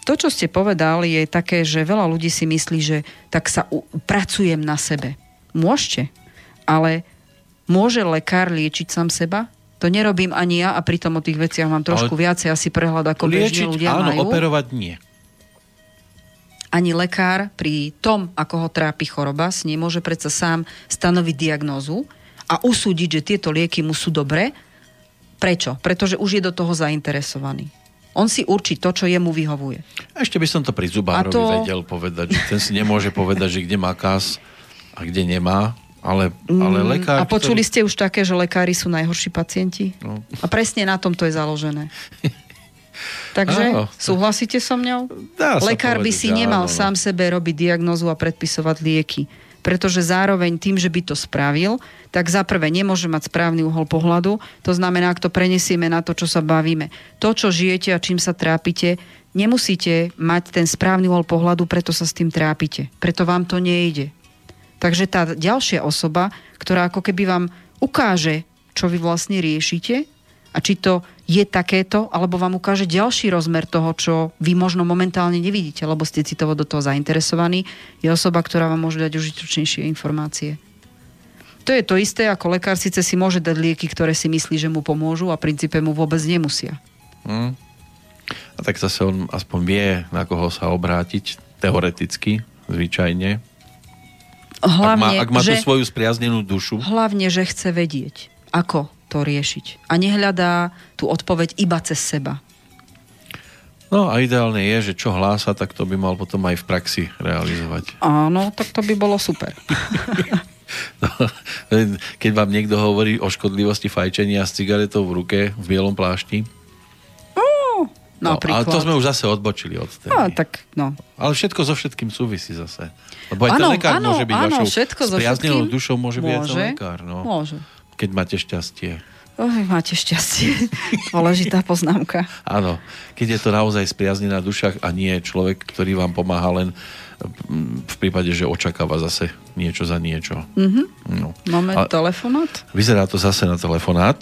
to, čo ste povedali, je také, že veľa ľudí si myslí, že tak sa u- pracujem na sebe. Môžete, ale môže lekár liečiť sám seba? To nerobím ani ja a pritom o tých veciach mám trošku ale viacej asi prehľad, ako liečiť, bežní ľudia áno, majú. operovať nie. Ani lekár pri tom, ako ho trápi choroba, si nemôže predsa sám stanoviť diagnózu a usúdiť, že tieto lieky mu sú dobré. Prečo? Pretože už je do toho zainteresovaný. On si určí to, čo jemu vyhovuje. Ešte by som to pri zubárovi to... vedel povedať, že ten si nemôže povedať, že kde má kas a kde nemá. Ale, ale mm, lekár... A počuli ktorý... ste už také, že lekári sú najhorší pacienti? No. A presne na tom to je založené. Takže áno. súhlasíte so mňou? Dá Lekár povedať, by si nemal áno. sám sebe robiť diagnózu a predpisovať lieky. Pretože zároveň tým, že by to spravil, tak za prvé nemôže mať správny uhol pohľadu. To znamená, ak to prenesieme na to, čo sa bavíme. To, čo žijete a čím sa trápite, nemusíte mať ten správny uhol pohľadu, preto sa s tým trápite. Preto vám to nejde. Takže tá ďalšia osoba, ktorá ako keby vám ukáže, čo vy vlastne riešite a či to je takéto, alebo vám ukáže ďalší rozmer toho, čo vy možno momentálne nevidíte, lebo ste citovo do toho zainteresovaní, je osoba, ktorá vám môže dať užitočnejšie informácie. To je to isté, ako lekár síce si môže dať lieky, ktoré si myslí, že mu pomôžu a v princípe mu vôbec nemusia. Hmm. A tak zase on aspoň vie, na koho sa obrátiť, teoreticky, zvyčajne. Hlavne, ak má, ak má že, tú svoju spriaznenú dušu. Hlavne, že chce vedieť, ako to riešiť. A nehľadá tú odpoveď iba cez seba. No a ideálne je, že čo hlása, tak to by mal potom aj v praxi realizovať. Áno, tak to by bolo super. no, keď vám niekto hovorí o škodlivosti fajčenia s cigaretou v ruke v bielom plášti, No, ale to sme už zase odbočili od tej. No, tak, no. Ale všetko so všetkým súvisí zase. Lebo aj ano, ten lekár ano, môže byť ano, vašou spriaznenou dušou, môže, môže byť aj ten lekár. No. Môže. Keď máte šťastie. Oh, máte šťastie. Dôležitá poznámka. Áno. Keď je to naozaj spriaznená duša a nie človek, ktorý vám pomáha len v prípade, že očakáva zase niečo za niečo. Mm-hmm. No. Máme a telefonát? Vyzerá to zase na telefonát.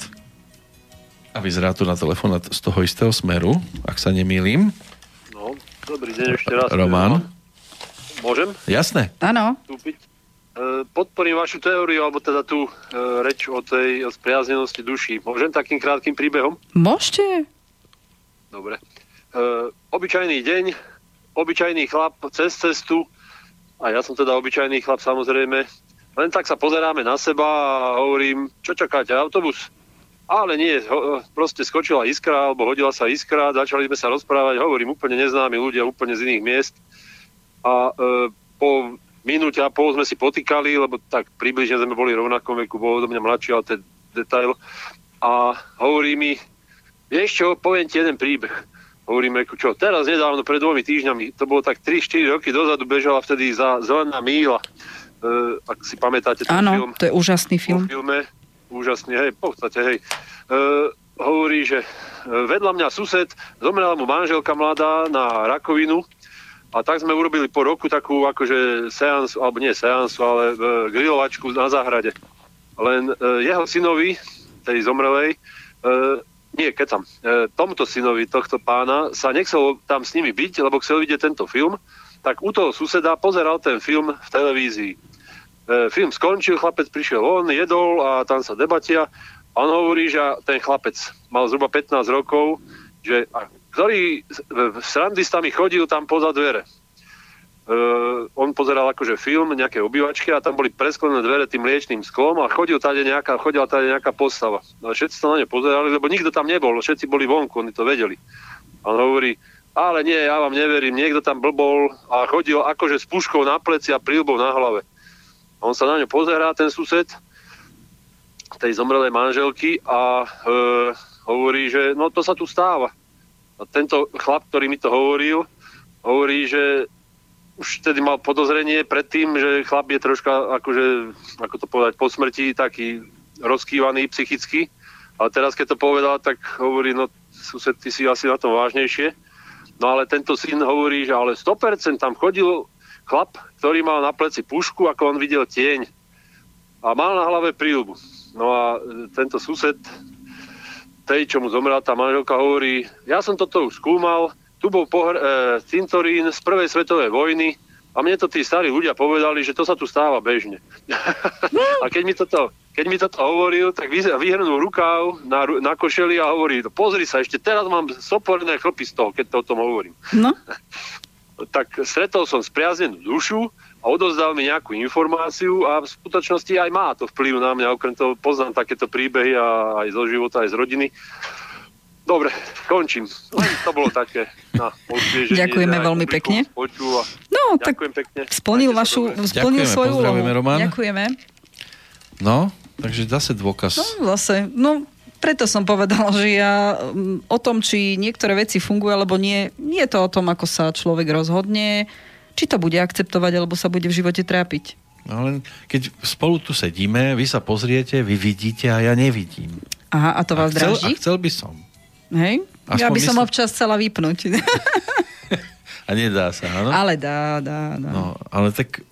A vyzerá to na telefonát z toho istého smeru, ak sa nemýlim. No, dobrý deň ešte raz. Roman. Môžem? Jasné. Áno. E, podporím vašu teóriu, alebo teda tú e, reč o tej o spriaznenosti duší. Môžem takým krátkým príbehom? Môžete. Dobre. E, obyčajný deň, obyčajný chlap cez cestu, a ja som teda obyčajný chlap samozrejme, len tak sa pozeráme na seba a hovorím, čo čakáte, autobus? Ale nie, ho, proste skočila iskra, alebo hodila sa iskra, začali sme sa rozprávať, hovorím, úplne neznámi ľudia, úplne z iných miest. A e, po minúte a pol sme si potýkali, lebo tak približne sme boli rovnakom veku, bol do mňa mladší, ale je detail. A hovorí mi, vieš čo, poviem ti jeden príbeh. Hovoríme, čo, teraz nedávno, pred dvomi týždňami, to bolo tak 3-4 roky dozadu, bežala vtedy za Zelená míla, e, ak si pamätáte ten Áno, film. to je úžasný film. filme, úžasne, hej, v podstate, hej. E, hovorí, že e, vedľa mňa sused, zomrela mu manželka mladá na rakovinu a tak sme urobili po roku takú akože seans, alebo nie seansu, ale e, grilovačku na záhrade. Len e, jeho synovi, tej zomrelej, e, nie, keď tam, e, tomuto synovi tohto pána sa nechcel tam s nimi byť, lebo chcel vidieť tento film, tak u toho suseda pozeral ten film v televízii. E, film skončil, chlapec prišiel on, jedol a tam sa debatia. On hovorí, že ten chlapec mal zhruba 15 rokov, že, a, ktorý s randistami chodil tam poza dvere. Uh, on pozeral akože film, nejaké obývačky a tam boli presklené dvere tým liečným sklom a chodil tady nejaká, chodila tady nejaká postava. A všetci sa na ne pozerali, lebo nikto tam nebol, všetci boli vonku, oni to vedeli. A on hovorí, ale nie, ja vám neverím, niekto tam blbol a chodil akože s puškou na pleci a prílbou na hlave. On sa na ňu pozerá, ten sused, tej zomrelej manželky a e, hovorí, že no to sa tu stáva. A tento chlap, ktorý mi to hovoril, hovorí, že už tedy mal podozrenie predtým, že chlap je troška, akože, ako to povedať, po smrti taký rozkývaný psychicky. Ale teraz, keď to povedal, tak hovorí, no sused, ty si asi na to vážnejšie. No ale tento syn hovorí, že ale 100% tam chodil chlap, ktorý mal na pleci pušku, ako on videl tieň a mal na hlave príľbu. No a tento sused, tej, čo mu zomrela tá manželka, hovorí, ja som toto už skúmal, tu bol pohr- e, cintorín z prvej svetovej vojny a mne to tí starí ľudia povedali, že to sa tu stáva bežne. a keď mi toto, keď mi toto hovoril, tak vyhrnul rukáv na, na košeli a hovorí, no pozri sa, ešte teraz mám soporné chlpy z toho, keď to o tom hovorím. No. tak stretol som spriaznenú dušu a odozdal mi nejakú informáciu a v skutočnosti aj má to vplyv na mňa, okrem toho poznám takéto príbehy a aj zo života, aj z rodiny. Dobre, končím. Len to bolo také na Ďakujeme veľmi pekne. Počúva. No, tak Ďakujem pekne. splnil, vašu, splnil Ďakujeme, svoju úlohu. Roman. Ďakujeme. No, takže zase dôkaz. No, zase, no, preto som povedala, že ja um, o tom, či niektoré veci fungujú alebo nie, nie je to o tom, ako sa človek rozhodne, či to bude akceptovať, alebo sa bude v živote trápiť. No len keď spolu tu sedíme, vy sa pozriete, vy vidíte a ja nevidím. Aha, a to vás a chcel, draží? a chcel by som. Hej? ja Aspoň by som myslím- občas chcela vypnúť. A nedá sa, áno? ale dá, dá, dá. No, ale tak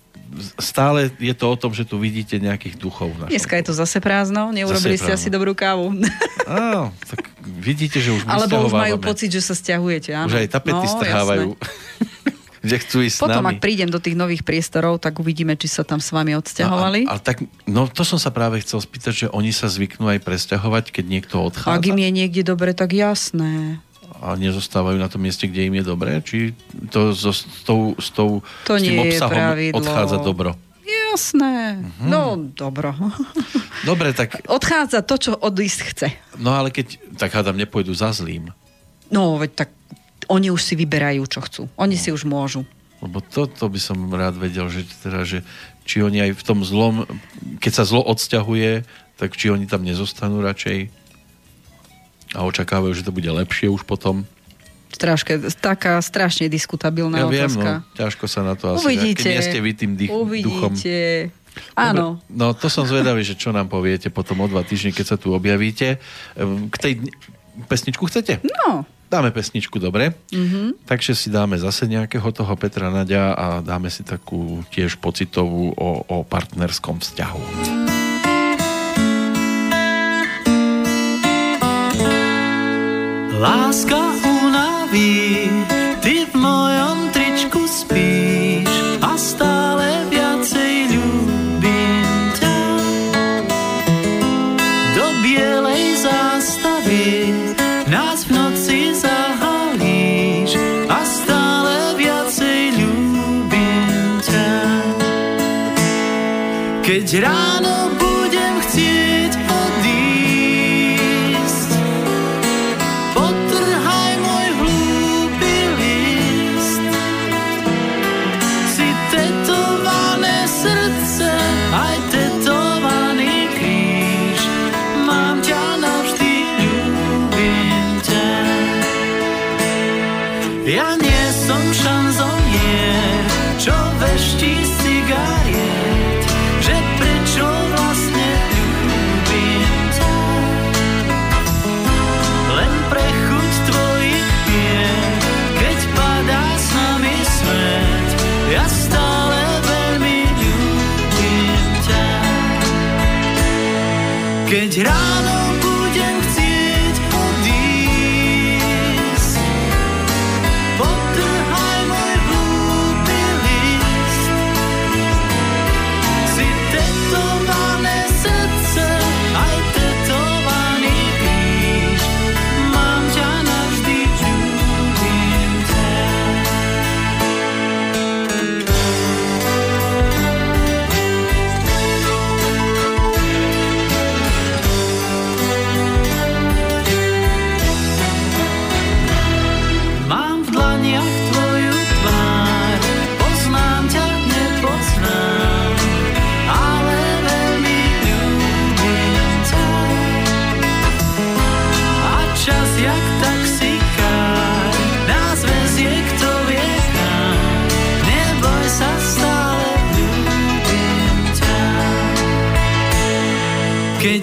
stále je to o tom, že tu vidíte nejakých duchov. Dneska je to zase prázdno, neurobili Zase ste asi dobrú kávu. Áno, tak vidíte, že už Alebo už majú pocit, že sa stiahujete. Áno. Už aj tapety no, strhávajú. jasné. že chcú ísť Potom, s nami. ak prídem do tých nových priestorov, tak uvidíme, či sa tam s vami odsťahovali. No, a, a tak, no to som sa práve chcel spýtať, že oni sa zvyknú aj presťahovať, keď niekto odchádza Ak im je niekde dobre, tak jasné. a nezostávajú na tom mieste, kde im je dobre? Či to so, s, tou, s, tou, To s tým obsahom odchádza dobro? Jasné. Mhm. No, dobro. Dobre, tak, Odchádza to, čo odísť chce. no ale keď, tak hádam, nepôjdu za zlým. No, veď tak oni už si vyberajú, čo chcú. Oni si už môžu. Lebo toto by som rád vedel, že, teda, že či oni aj v tom zlom, keď sa zlo odsťahuje, tak či oni tam nezostanú radšej a očakávajú, že to bude lepšie už potom. Straške, taká strašne diskutabilná Ja viem, otázka. no, ťažko sa na to asi... Uvidíte. Keď ste vy tým dých, duchom. Uvidíte. Áno. Dobre, no to som zvedavý, že čo nám poviete potom o dva týždne, keď sa tu objavíte. Ehm, K tej pesničku chcete? No, Dáme pesničku, dobre? Mm-hmm. Takže si dáme zase nejakého toho Petra Nadia a dáme si takú tiež pocitovú o, o partnerskom vzťahu. Láska Keď ráno budem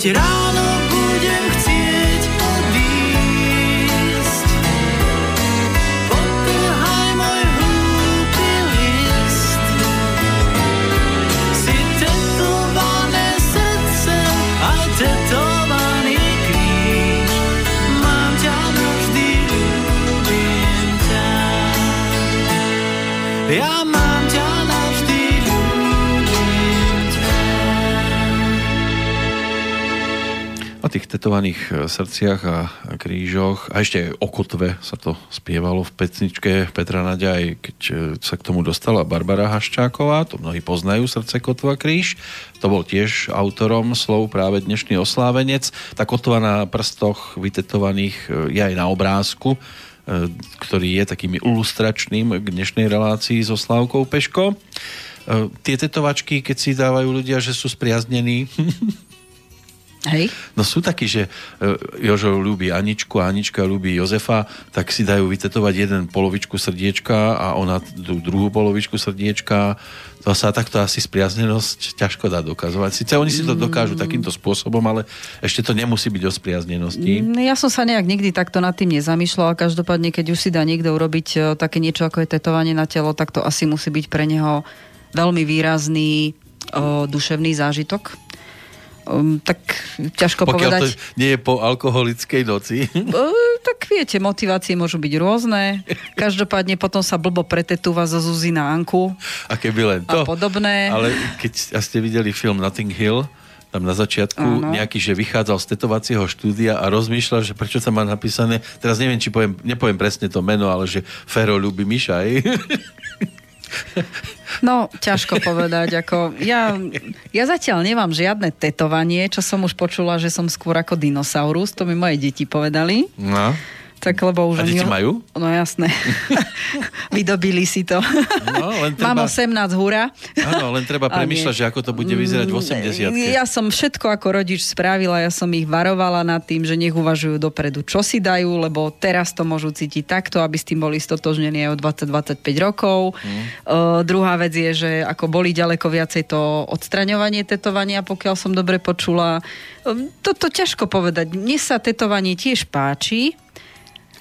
Keď ráno O tých tetovaných e, srdciach a krížoch a ešte o kotve sa to spievalo v pesničke Petra aj keď e, sa k tomu dostala Barbara Haščáková, to mnohí poznajú srdce kotva kríž, to bol tiež autorom slov práve dnešný oslávenec. Tá kotva na prstoch vytetovaných e, je aj na obrázku, ktorý je takým ilustračným k dnešnej relácii so Slávkou Peško. Tie tetovačky, keď si dávajú ľudia, že sú spriaznení, Hej. No sú takí, že e, Jožo ľúbi Aničku a Anička ľúbi Jozefa, tak si dajú vytetovať jeden polovičku srdiečka a ona tú druhú polovičku srdiečka. To sa takto asi spriaznenosť ťažko dá dokazovať. Sice oni si to dokážu takýmto spôsobom, ale ešte to nemusí byť o spriaznenosti. Mm, ja som sa nejak nikdy takto nad tým nezamýšľala. Každopádne, keď už si dá niekto urobiť e, také niečo ako je tetovanie na telo, tak to asi musí byť pre neho veľmi výrazný o, duševný zážitok um, tak ťažko Pokiaľ povedať. to nie je po alkoholickej noci. Uh, tak viete, motivácie môžu byť rôzne. Každopádne potom sa blbo pretetúva zo Zuzi na Anku. A keby len to. A podobné. Ale keď ste videli film Notting Hill, tam na začiatku ano. nejaký, že vychádzal z tetovacieho štúdia a rozmýšľal, že prečo sa má napísané, teraz neviem, či poviem, nepoviem presne to meno, ale že Fero ľubí Myšaj. No, ťažko povedať. Ako ja, ja zatiaľ nemám žiadne tetovanie, čo som už počula, že som skôr ako dinosaurus. To mi moje deti povedali. No. Tak lebo už A deti majú? No jasné. Vydobili si to. No, len treba... Mám 18 hura. Áno, len treba premyšľať, že ako to bude vyzerať v 80 mm, Ja som všetko ako rodič spravila, ja som ich varovala nad tým, že nech uvažujú dopredu, čo si dajú, lebo teraz to môžu cítiť takto, aby s tým boli stotožnení aj o 20-25 rokov. Mm. Uh, druhá vec je, že ako boli ďaleko viacej to odstraňovanie tetovania, pokiaľ som dobre počula. Uh, toto ťažko povedať. Mne sa tetovanie tiež páči,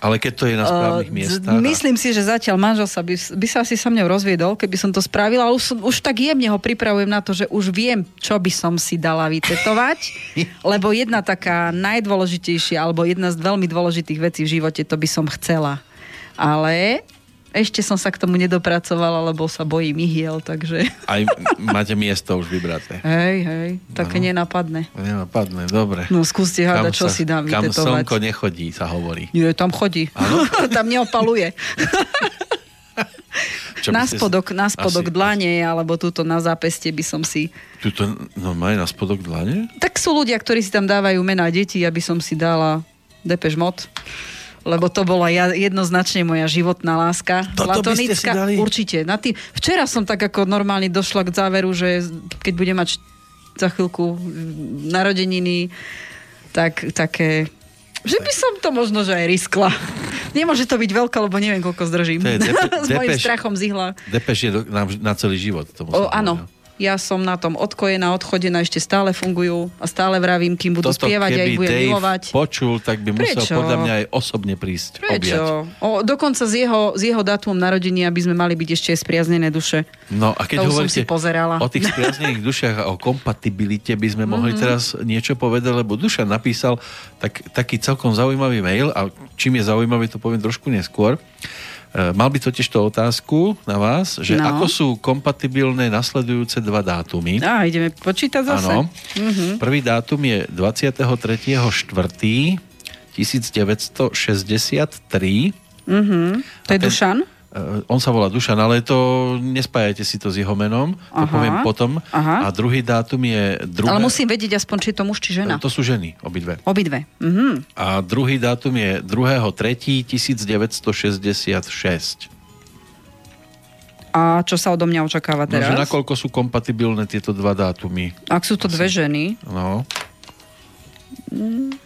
ale keď to je na správnych uh, miestach... Myslím si, že zatiaľ manžel sa by, by sa asi sa mňou rozviedol, keby som to spravila, ale už, už tak jemne ho pripravujem na to, že už viem, čo by som si dala vytetovať, lebo jedna taká najdôležitejšia, alebo jedna z veľmi dôležitých vecí v živote, to by som chcela. Ale ešte som sa k tomu nedopracovala, lebo sa bojím ihiel, takže... Aj máte miesto už vybraté. Hej, hej, také no. nenapadne. Nenapadne, dobre. No skúste hádať, čo si dám Kam vytetovať. slnko nechodí, sa hovorí. Nie, tam chodí. tam neopaluje. na spodok, na spodok asi, dlane, alebo túto na zápeste by som si... Tuto, no maj na spodok dlane? Tak sú ľudia, ktorí si tam dávajú mená detí, aby som si dala Depeš Mod lebo to bola jednoznačne moja životná láska. Toto Platonická, určite. Na tým, včera som tak ako normálne došla k záveru, že keď budem mať za chvíľku narodeniny, tak také že by som to možno, že aj riskla. Nemôže to byť veľké, lebo neviem, koľko zdržím. To je depe, S mojím strachom z ihla. Depeš je do, na, na celý život. To o, áno, ja som na tom odkojená, odchodená, ešte stále fungujú a stále vravím, kým budú Toto, spievať a ich budem Dave milovať. počul, tak by musel Prečo? podľa mňa aj osobne prísť Prečo? O, dokonca z jeho, z jeho dátumom narodenia by sme mali byť ešte spriaznené duše. No a keď to hovoríte si pozerala. o tých spriaznených dušiach a o kompatibilite by sme mohli mm-hmm. teraz niečo povedať, lebo Duša napísal tak, taký celkom zaujímavý mail a čím je zaujímavý, to poviem trošku neskôr. E, mal by totiž to otázku na vás, že no. ako sú kompatibilné nasledujúce dva dátumy. Á, ideme počítať zase. Áno. Uh-huh. Prvý dátum je 23.4.1963. Uh-huh. To je ten, Dušan? Uh, on sa volá Dušan, ale to nespájajte si to s jeho menom, to aha, poviem potom. Aha. A druhý dátum je... Druhé... Ale musím vedieť aspoň, či je to muž, či žena. To sú ženy, obidve. Obidve. Uh-huh. A druhý dátum je 2.3.1966. A čo sa odo mňa očakáva teraz? No, nakoľko sú kompatibilné tieto dva dátumy? Ak sú to Asi. dve ženy? No. Mm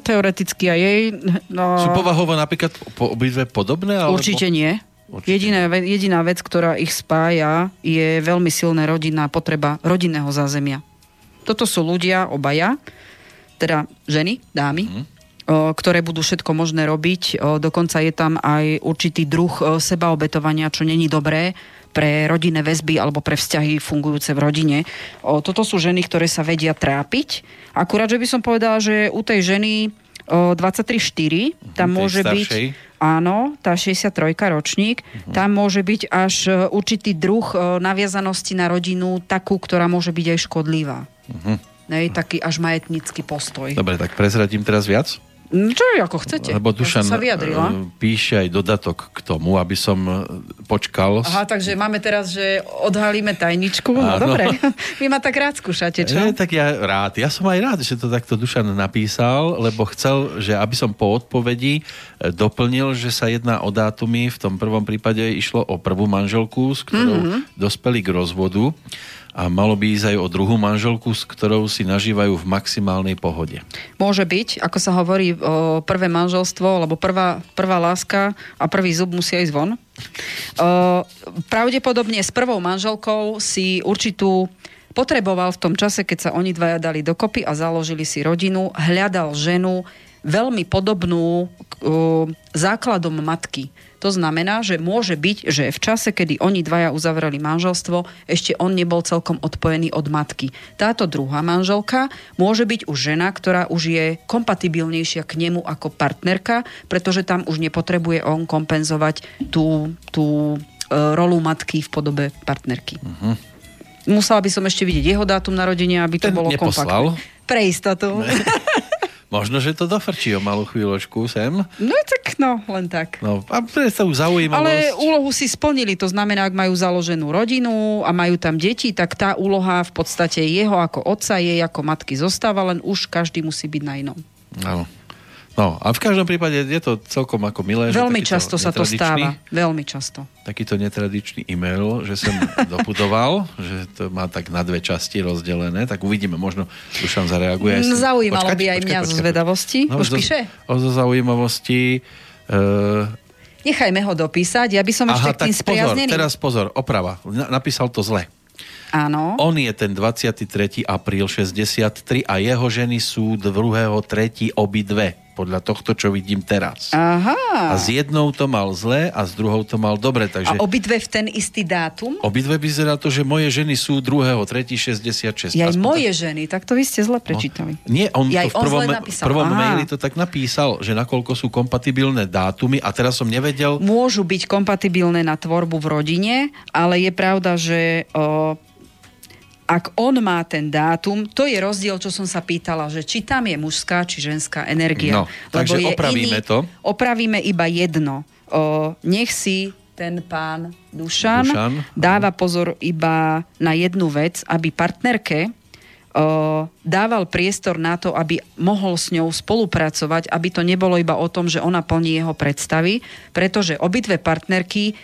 teoreticky aj jej. No... Sú povahovo napríklad po obidve podobné? Alebo... Určite nie. Určite. Jediná, jediná vec, ktorá ich spája, je veľmi silná rodinná potreba rodinného zázemia. Toto sú ľudia, obaja, teda ženy, dámy, mm. o, ktoré budú všetko možné robiť. O, dokonca je tam aj určitý druh sebaobetovania, čo není dobré pre rodinné väzby alebo pre vzťahy fungujúce v rodine. O, toto sú ženy, ktoré sa vedia trápiť. Akurát, že by som povedala, že u tej ženy 23-4, tam môže staršej. byť... Áno, tá 63 ročník, uh-huh. tam môže byť až e, určitý druh e, naviazanosti na rodinu, takú, ktorá môže byť aj škodlivá. Uh-huh. Nej, taký až majetnícky postoj. Dobre, tak prezradím teraz viac? Mm, čo ako chcete. Lebo Dušan sa vyjadrila. E, píše aj dodatok k tomu, aby som e, počkal. Aha, takže máme teraz, že odhalíme tajničku. No Áno. dobre, vy ma tak rád skúšate, čo? Nie, tak ja rád. Ja som aj rád, že to takto Dušan napísal, lebo chcel, že aby som po odpovedi e, doplnil, že sa jedná o dátumy. V tom prvom prípade išlo o prvú manželku, s ktorou mm-hmm. dospeli k rozvodu a malo by ísť aj o druhú manželku, s ktorou si nažívajú v maximálnej pohode. Môže byť, ako sa hovorí, o prvé manželstvo, lebo prvá, prvá láska a prvý zub musia ísť von. O, pravdepodobne s prvou manželkou si určitú potreboval v tom čase, keď sa oni dvaja dali dokopy a založili si rodinu, hľadal ženu veľmi podobnú uh, základom matky. To znamená, že môže byť, že v čase, kedy oni dvaja uzavreli manželstvo, ešte on nebol celkom odpojený od matky. Táto druhá manželka môže byť už žena, ktorá už je kompatibilnejšia k nemu ako partnerka, pretože tam už nepotrebuje on kompenzovať tú, tú e, rolu matky v podobe partnerky. Uh-huh. Musela by som ešte vidieť jeho dátum narodenia, aby to Ten bolo kompaktné. Pre istotu. Možno, že to dofrčí o malú chvíľočku sem. No tak, no, len tak. No, a predstavu zaujímavosť. Ale úlohu si splnili, to znamená, ak majú založenú rodinu a majú tam deti, tak tá úloha v podstate jeho ako otca, jej ako matky zostáva, len už každý musí byť na inom. Áno. No a v každom prípade je to celkom ako milé. Veľmi často sa to stáva. Veľmi často. Takýto netradičný e-mail, že som dopudoval, že to má tak na dve časti rozdelené, tak uvidíme, možno Dušan zareaguje. Aj Zaujímalo počkať, by aj počkať, mňa počkať, zo zvedavosti. No, Už píše? O zo zaujímavosti. Uh, Nechajme ho dopísať, ja by som Aha, ešte k tým spriaznený. Pozor, teraz pozor, oprava. Napísal to zle. Áno. On je ten 23. apríl 63 a jeho ženy sú 2.3. obidve podľa tohto, čo vidím teraz. Aha. A s jednou to mal zle a s druhou to mal dobre. Takže... A obidve v ten istý dátum? Obidve vyzerá to, že moje ženy sú 2. 3. 66. Ja aj moje tak... ženy, tak to vy ste zle prečítali. No, nie, on ja to v prvom, prvom maili to tak napísal, že nakoľko sú kompatibilné dátumy a teraz som nevedel... Môžu byť kompatibilné na tvorbu v rodine, ale je pravda, že o, ak on má ten dátum, to je rozdiel, čo som sa pýtala, že či tam je mužská, či ženská energia. No, takže je opravíme iný, to. Opravíme iba jedno. O, nech si ten pán Dušan, Dušan dáva pozor iba na jednu vec, aby partnerke dával priestor na to, aby mohol s ňou spolupracovať, aby to nebolo iba o tom, že ona plní jeho predstavy, pretože obidve partnerky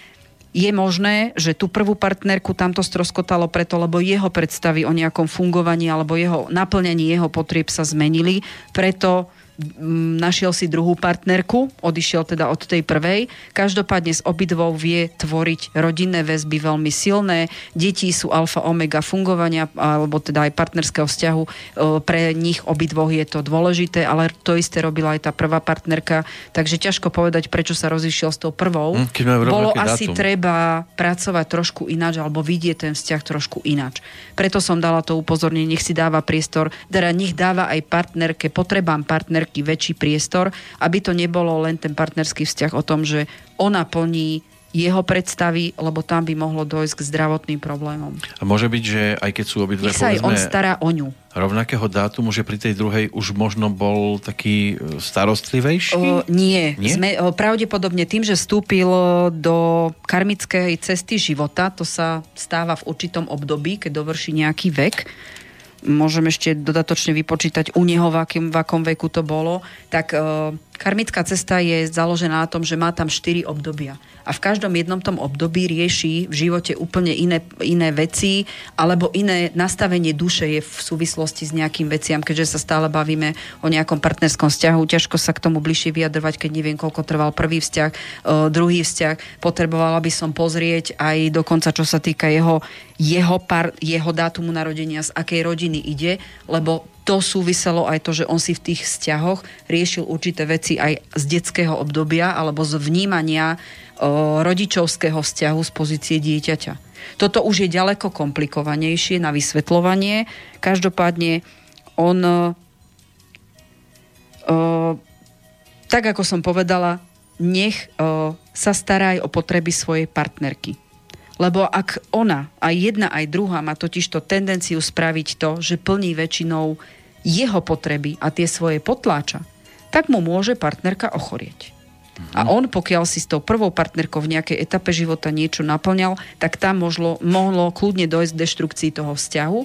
je možné, že tú prvú partnerku tamto stroskotalo preto, lebo jeho predstavy o nejakom fungovaní alebo jeho naplňaní jeho potrieb sa zmenili, preto našiel si druhú partnerku, odišiel teda od tej prvej. Každopádne s obidvou vie tvoriť rodinné väzby veľmi silné. Deti sú alfa omega fungovania, alebo teda aj partnerského vzťahu. E, pre nich obidvoch je to dôležité, ale to isté robila aj tá prvá partnerka. Takže ťažko povedať, prečo sa rozišiel s tou prvou. Hm, Bolo asi dátum. treba pracovať trošku ináč, alebo vidieť ten vzťah trošku ináč. Preto som dala to upozornenie, nech si dáva priestor, teda nech dáva aj partnerke, potrebám partner partnerky väčší priestor, aby to nebolo len ten partnerský vzťah o tom, že ona plní jeho predstavy, lebo tam by mohlo dojsť k zdravotným problémom. A môže byť, že aj keď sú obidve sa aj on stará o ňu. Rovnakého dátumu, že pri tej druhej už možno bol taký e, starostlivejší? O, nie. nie? Sme, o, pravdepodobne tým, že vstúpil do karmickej cesty života, to sa stáva v určitom období, keď dovrší nejaký vek, môžem ešte dodatočne vypočítať u neho, v, akým, v akom veku to bolo, tak e, karmická cesta je založená na tom, že má tam 4 obdobia a v každom jednom tom období rieši v živote úplne iné, iné veci alebo iné nastavenie duše je v súvislosti s nejakým veciam, keďže sa stále bavíme o nejakom partnerskom vzťahu. Ťažko sa k tomu bližšie vyjadrovať, keď neviem, koľko trval prvý vzťah, e, druhý vzťah. Potrebovala by som pozrieť aj dokonca, čo sa týka jeho, jeho, par, jeho dátumu narodenia, z akej rodiny ide, lebo to súviselo aj to, že on si v tých vzťahoch riešil určité veci aj z detského obdobia alebo z vnímania o, rodičovského vzťahu z pozície dieťaťa. Toto už je ďaleko komplikovanejšie na vysvetľovanie. Každopádne on o, tak ako som povedala, nech o, sa stará aj o potreby svojej partnerky. Lebo ak ona, aj jedna, aj druhá, má totiž to tendenciu spraviť to, že plní väčšinou jeho potreby a tie svoje potláča, tak mu môže partnerka ochorieť. A on, pokiaľ si s tou prvou partnerkou v nejakej etape života niečo naplňal, tak tam mohlo, mohlo kľudne dojsť k deštrukcii toho vzťahu,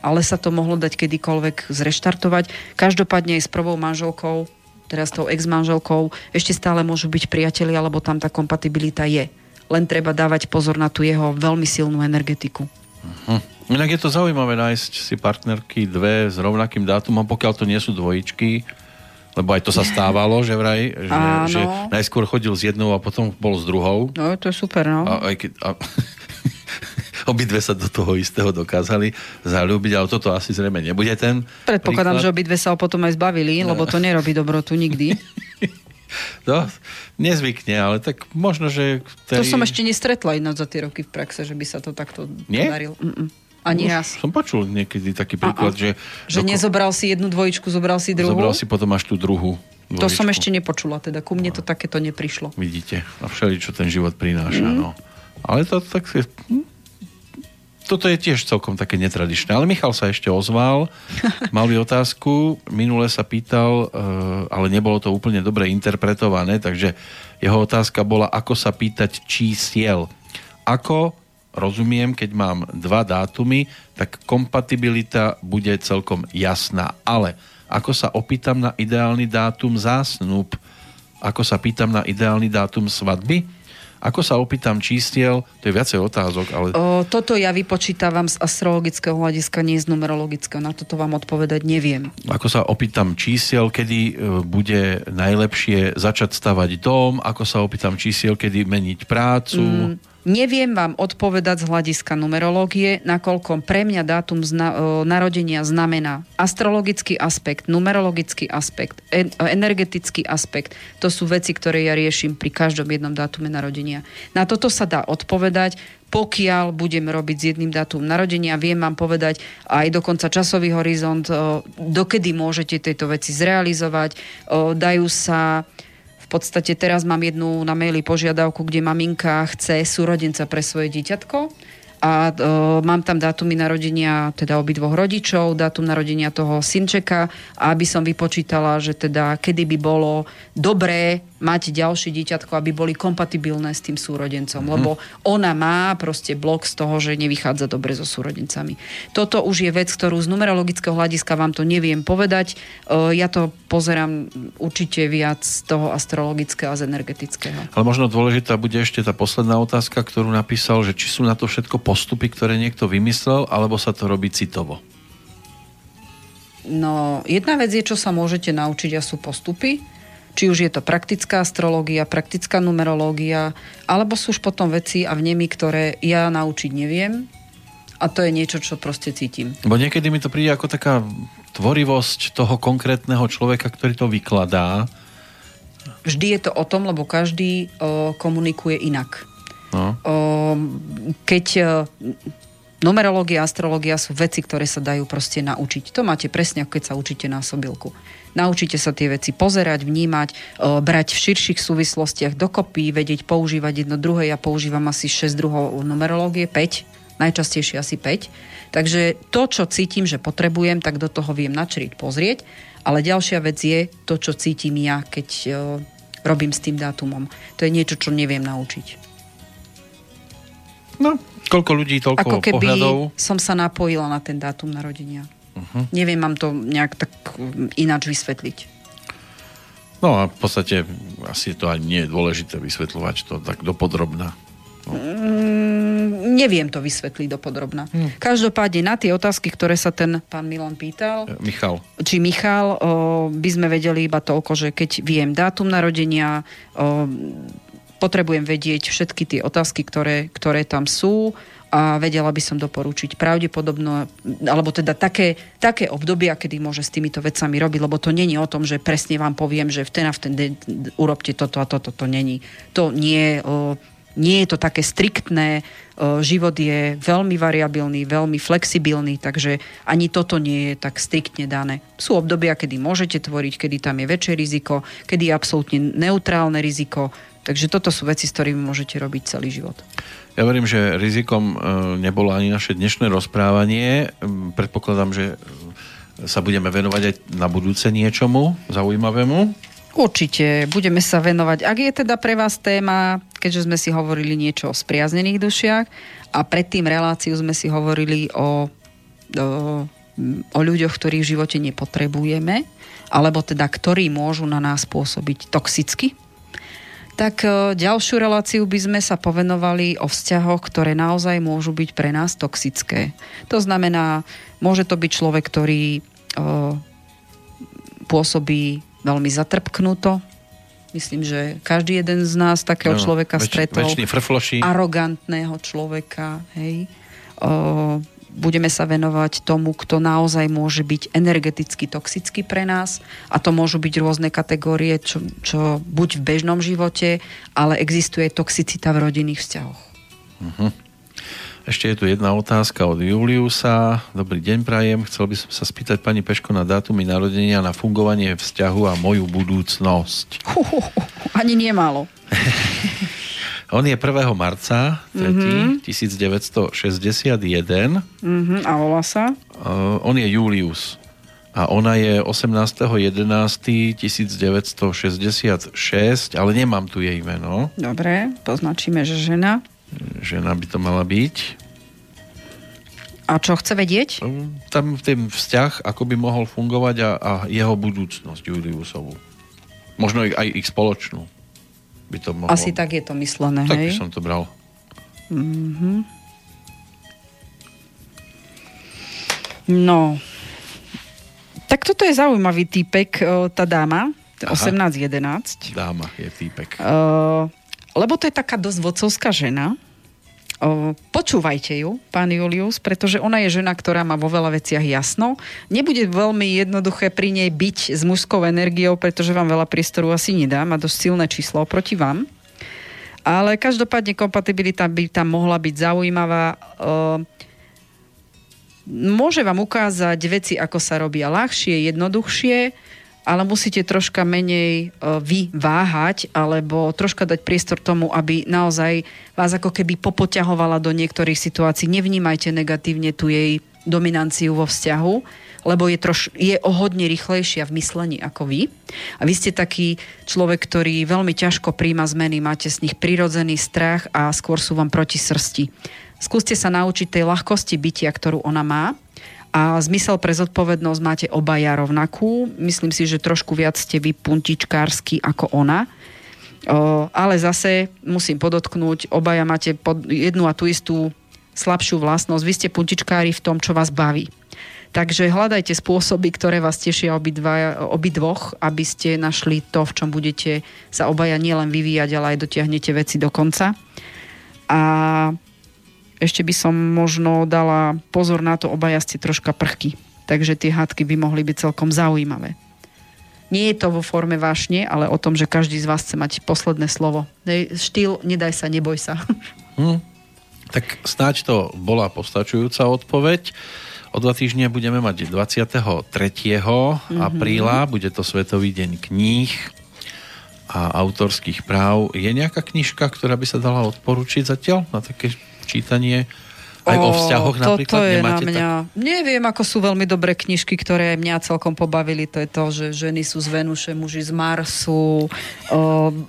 ale sa to mohlo dať kedykoľvek zreštartovať. Každopádne aj s prvou manželkou, teraz tou ex-manželkou, ešte stále môžu byť priatelia, alebo tam tá kompatibilita je len treba dávať pozor na tú jeho veľmi silnú energetiku. Uh-huh. Inak je to zaujímavé nájsť si partnerky dve s rovnakým dátumom, pokiaľ to nie sú dvojičky, lebo aj to sa stávalo, že vraj, že, že najskôr chodil s jednou a potom bol s druhou. No, to je super, no. A, aj keď, a, obidve sa do toho istého dokázali zalúbiť, ale toto asi zrejme nebude ten Predpokladám, príklad. že obidve sa ho potom aj zbavili, lebo to nerobí dobrotu nikdy. No, nezvykne, ale tak možno, že... Tej... To som ešte nestretla ináč za tie roky v praxe, že by sa to takto Nie? podarilo. Mm-mm. Ani raz. Som počul niekedy taký príklad, A-a. že... Že doko... nezobral si jednu dvojičku, zobral si druhú? Zobral si potom až tú druhú. Dvojičku. To som ešte nepočula, teda ku mne to takéto neprišlo. Vidíte, a všeli, čo ten život prináša, mm. no. Ale to tak je, hm, toto je tiež celkom také netradičné. Ale Michal sa ešte ozval, mal by otázku, minule sa pýtal, eh, ale nebolo to úplne dobre interpretované, takže jeho otázka bola, ako sa pýtať čísiel. Ako, rozumiem, keď mám dva dátumy, tak kompatibilita bude celkom jasná. Ale ako sa opýtam na ideálny dátum zásnub, ako sa pýtam na ideálny dátum svadby, ako sa opýtam čístiel, to je viacej otázok, ale... O, toto ja vypočítavam z astrologického hľadiska, nie z numerologického. Na toto vám odpovedať neviem. Ako sa opýtam čísiel, kedy e, bude najlepšie začať stavať dom, ako sa opýtam čísiel, kedy meniť prácu... Mm Neviem vám odpovedať z hľadiska numerológie, nakoľko pre mňa dátum zna- narodenia znamená astrologický aspekt, numerologický aspekt, en- energetický aspekt. To sú veci, ktoré ja riešim pri každom jednom dátume narodenia. Na toto sa dá odpovedať, pokiaľ budem robiť s jedným dátum narodenia, viem vám povedať aj dokonca časový horizont, dokedy môžete tieto veci zrealizovať. Dajú sa podstate teraz mám jednu na maili požiadavku, kde maminka chce súrodenca pre svoje dieťatko a e, mám tam dátumy narodenia teda obidvoch rodičov, dátum narodenia toho synčeka a aby som vypočítala, že teda kedy by bolo dobré mať ďalšie dieťatko, aby boli kompatibilné s tým súrodencom. Mm-hmm. Lebo ona má proste blok z toho, že nevychádza dobre so súrodencami. Toto už je vec, ktorú z numerologického hľadiska vám to neviem povedať. E, ja to pozerám určite viac z toho astrologického a z energetického. Ale možno dôležitá bude ešte tá posledná otázka, ktorú napísal, že či sú na to všetko postupy, ktoré niekto vymyslel, alebo sa to robí citovo? No, jedna vec je, čo sa môžete naučiť a sú postupy. Či už je to praktická astrológia, praktická numerológia, alebo sú už potom veci a vnemy, ktoré ja naučiť neviem. A to je niečo, čo proste cítim. Bo niekedy mi to príde ako taká tvorivosť toho konkrétneho človeka, ktorý to vykladá. Vždy je to o tom, lebo každý o, komunikuje inak. No. O, keď o, numerológia, astrológia sú veci, ktoré sa dajú proste naučiť. To máte presne, ako keď sa učíte na sobilku. Naučíte sa tie veci pozerať, vnímať, e, brať v širších súvislostiach dokopy, vedieť používať jedno druhé. Ja používam asi 6 druhov numerológie, 5, najčastejšie asi 5. Takže to, čo cítim, že potrebujem, tak do toho viem načriť, pozrieť. Ale ďalšia vec je to, čo cítim ja, keď e, robím s tým dátumom. To je niečo, čo neviem naučiť. No, koľko ľudí, toľko Ako keby pohľadov. som sa napojila na ten dátum narodenia. Uh-huh. Neviem vám to nejak tak um, ináč vysvetliť. No a v podstate asi to ani nie je dôležité vysvetľovať to tak dopodrobná. No. Mm, neviem to vysvetliť dopodrobná. Hmm. Každopádne na tie otázky, ktoré sa ten pán Milan pýtal, e, Michal. či Michal, o, by sme vedeli iba toľko, že keď viem dátum narodenia, o, potrebujem vedieť všetky tie otázky, ktoré, ktoré tam sú a vedela by som doporučiť pravdepodobno, alebo teda také, také obdobia, kedy môže s týmito vecami robiť, lebo to není o tom, že presne vám poviem, že v ten a v ten deň urobte toto a toto, to není. To nie, nie je to také striktné, život je veľmi variabilný, veľmi flexibilný, takže ani toto nie je tak striktne dané. Sú obdobia, kedy môžete tvoriť, kedy tam je väčšie riziko, kedy je absolútne neutrálne riziko, Takže toto sú veci, s ktorými môžete robiť celý život. Ja verím, že rizikom nebolo ani naše dnešné rozprávanie. Predpokladám, že sa budeme venovať aj na budúce niečomu zaujímavému. Určite, budeme sa venovať. Ak je teda pre vás téma, keďže sme si hovorili niečo o spriaznených dušiach a predtým reláciu sme si hovorili o, o, o ľuďoch, ktorých v živote nepotrebujeme, alebo teda ktorí môžu na nás pôsobiť toxicky, tak e, ďalšiu reláciu by sme sa povenovali o vzťahoch, ktoré naozaj môžu byť pre nás toxické. To znamená, môže to byť človek, ktorý o, e, pôsobí veľmi zatrpknuto. Myslím, že každý jeden z nás takého no, človeka väč, stretol. Arogantného človeka. Hej. O, budeme sa venovať tomu, kto naozaj môže byť energeticky toxický pre nás. A to môžu byť rôzne kategórie, čo, čo buď v bežnom živote, ale existuje toxicita v rodinných vzťahoch. Uh-huh. Ešte je tu jedna otázka od Juliusa. Dobrý deň, prajem. Chcel by som sa spýtať pani Peško na dátumy narodenia, na fungovanie vzťahu a moju budúcnosť. Uh, ani málo. On je 1. marca, 3. Mm-hmm. 1961. Mm-hmm. A volá sa? Uh, on je Julius. A ona je 18.11.1966, ale nemám tu jej meno. Dobre, poznačíme, že žena žena by to mala byť. A čo chce vedieť? Tam ten vzťah, ako by mohol fungovať a, a jeho budúcnosť Juliusovú. Možno aj ich spoločnú. By to mohlo... Asi tak je to myslené, tak hej? by som to bral. Mm-hmm. No. Tak toto je zaujímavý týpek, tá dáma, 18-11. Dáma je týpek. Uh, lebo to je taká dosť vodcovská žena. Počúvajte ju, pán Julius, pretože ona je žena, ktorá má vo veľa veciach jasno. Nebude veľmi jednoduché pri nej byť s mužskou energiou, pretože vám veľa priestoru asi nedá. Má dosť silné číslo oproti vám. Ale každopádne kompatibilita by tam mohla byť zaujímavá. Môže vám ukázať veci, ako sa robia ľahšie, jednoduchšie ale musíte troška menej e, vy váhať alebo troška dať priestor tomu, aby naozaj vás ako keby popoťahovala do niektorých situácií. Nevnímajte negatívne tu jej dominanciu vo vzťahu, lebo je, troš, je o hodne rýchlejšia v myslení ako vy. A vy ste taký človek, ktorý veľmi ťažko príjma zmeny, máte z nich prirodzený strach a skôr sú vám proti srsti. Skúste sa naučiť tej ľahkosti bytia, ktorú ona má a zmysel pre zodpovednosť máte obaja rovnakú. Myslím si, že trošku viac ste vy puntičkársky ako ona. O, ale zase musím podotknúť, obaja máte pod jednu a tú istú slabšiu vlastnosť. Vy ste puntičkári v tom, čo vás baví. Takže hľadajte spôsoby, ktoré vás tešia obidva, obidvoch, aby ste našli to, v čom budete sa obaja nielen vyvíjať, ale aj dotiahnete veci do konca. A ešte by som možno dala pozor na to, obaja ste troška prchky. Takže tie hádky by mohli byť celkom zaujímavé. Nie je to vo forme vášne, ale o tom, že každý z vás chce mať posledné slovo. Štýl, nedaj sa, neboj sa. Hmm. Tak snáď to bola postačujúca odpoveď. O dva týždne budeme mať 23. Mm-hmm. apríla, bude to Svetový deň kníh a autorských práv. Je nejaká knižka, ktorá by sa dala odporučiť zatiaľ na také čítanie aj o, o vzťahoch napríklad to je nemáte na mňa. Tak... Neviem, ako sú veľmi dobré knižky, ktoré mňa celkom pobavili. To je to, že ženy sú z Venuše, muži z Marsu. O,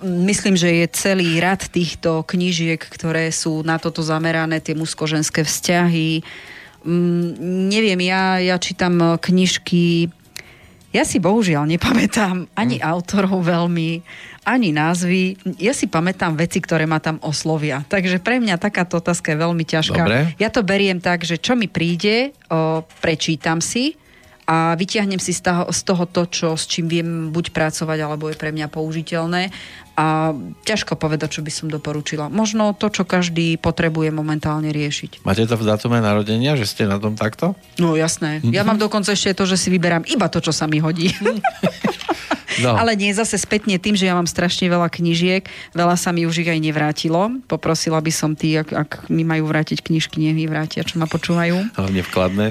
myslím, že je celý rad týchto knižiek, ktoré sú na toto zamerané, tie mužsko-ženské vzťahy. Mm, neviem, ja, ja čítam knižky ja si bohužiaľ nepamätám ani hmm. autorov veľmi ani názvy. Ja si pamätám veci, ktoré ma tam oslovia. Takže pre mňa takáto otázka je veľmi ťažká. Dobre. Ja to beriem tak, že čo mi príde, o, prečítam si a vyťahnem si z toho, z toho to, čo, s čím viem buď pracovať, alebo je pre mňa použiteľné. A ťažko povedať, čo by som doporučila. Možno to, čo každý potrebuje momentálne riešiť. Máte to v datume narodenia, že ste na tom takto? No jasné. Ja mám dokonca ešte to, že si vyberám iba to, čo sa mi hodí. No. Ale nie zase spätne tým, že ja mám strašne veľa knižiek, veľa sa mi už ich aj nevrátilo. Poprosila by som tí, ak, ak mi majú vrátiť knižky, nech mi vrátia, čo ma počúvajú. Hlavne vkladné.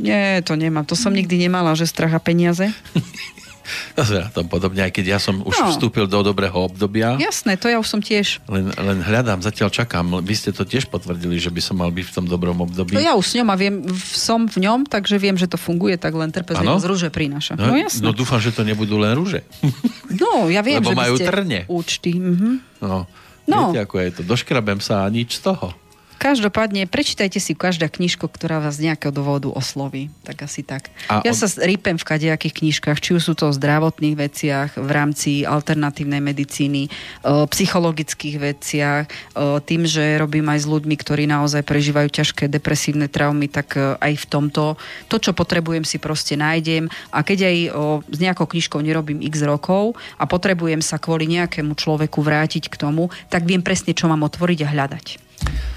Nie, to nemám. To som nikdy nemala, že strach a peniaze. To na tom podobne, aj keď ja som už no. vstúpil do dobrého obdobia. Jasné, to ja už som tiež. Len, len hľadám, zatiaľ čakám. Vy ste to tiež potvrdili, že by som mal byť v tom dobrom období. No ja už s ňom a viem, som v ňom, takže viem, že to funguje, tak len trpezlivosť rúže prináša. No, no jasné. No dúfam, že to nebudú len rúže. No, ja viem, Lebo že majú trne. účty. Mhm. No. No. Viete, ako je to. Doškrabem sa a nič z toho. Každopádne, prečítajte si každá knižko, ktorá vás z nejakého dôvodu osloví. Tak asi tak. A ja od... sa rýpem v kadejakých knižkách, či už sú to o zdravotných veciach, v rámci alternatívnej medicíny, o psychologických veciach, o tým, že robím aj s ľuďmi, ktorí naozaj prežívajú ťažké depresívne traumy, tak e, aj v tomto. To, čo potrebujem, si proste nájdem. A keď aj o, s nejakou knižkou nerobím x rokov a potrebujem sa kvôli nejakému človeku vrátiť k tomu, tak viem presne, čo mám otvoriť a hľadať.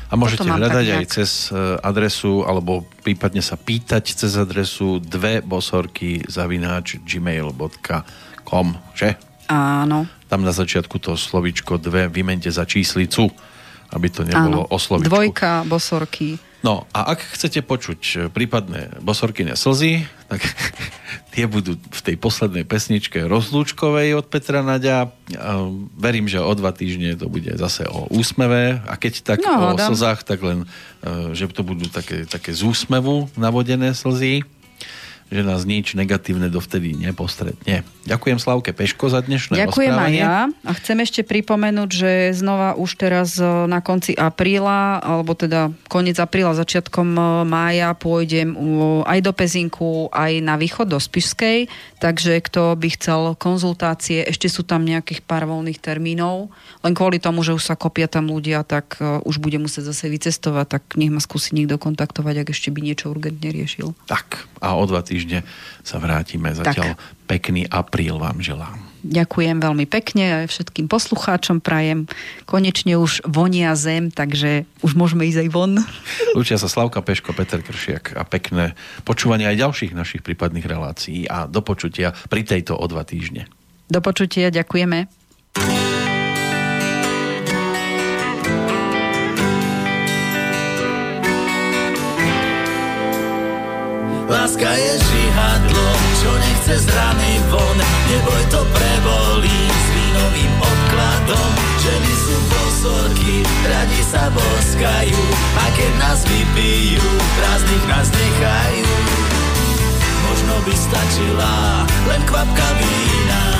A môžete hľadať aj cez e, adresu, alebo prípadne sa pýtať cez adresu dve bosorky zavináč gmail.com, že? Áno. Tam na začiatku to slovičko dve vymente za číslicu, aby to nebolo Áno. o slovičku. Dvojka, bosorky. No a ak chcete počuť e, prípadné bosorkyne slzy, tak tie budú v tej poslednej pesničke rozlúčkovej od Petra Naďa. Verím, že o dva týždne to bude zase o úsmeve a keď tak no, o dám. slzách, tak len, e, že to budú také, také z úsmevu navodené slzy že nás nič negatívne dovtedy nepostretne. Ďakujem Slavke Peško za dnešné Ďakujem aj ja. A chcem ešte pripomenúť, že znova už teraz e, na konci apríla, alebo teda koniec apríla, začiatkom e, mája pôjdem aj do Pezinku, aj na východ do Spišskej, takže kto by chcel konzultácie, ešte sú tam nejakých pár voľných termínov, len kvôli tomu, že už sa kopia tam ľudia, tak e, už bude musieť zase vycestovať, tak nech ma skúsi niekto kontaktovať, ak ešte by niečo urgentne riešil. Tak, a o dva týždne sa vrátime. Zatiaľ tak. pekný apríl vám želám. Ďakujem veľmi pekne aj všetkým poslucháčom prajem. Konečne už vonia zem, takže už môžeme ísť aj von. Lučia sa Slavka Peško, Peter Kršiak a pekné počúvanie aj ďalších našich prípadných relácií a do počutia pri tejto o dva týždne. Do počutia, ďakujeme. Láska je žihadlo, čo nechce z rany von. Neboj to prebolí s vínovým odkladom. Ženy sú bosorky, radi sa boskajú. A keď nás vypijú, prázdnych nás nechajú. Možno by stačila len kvapka vína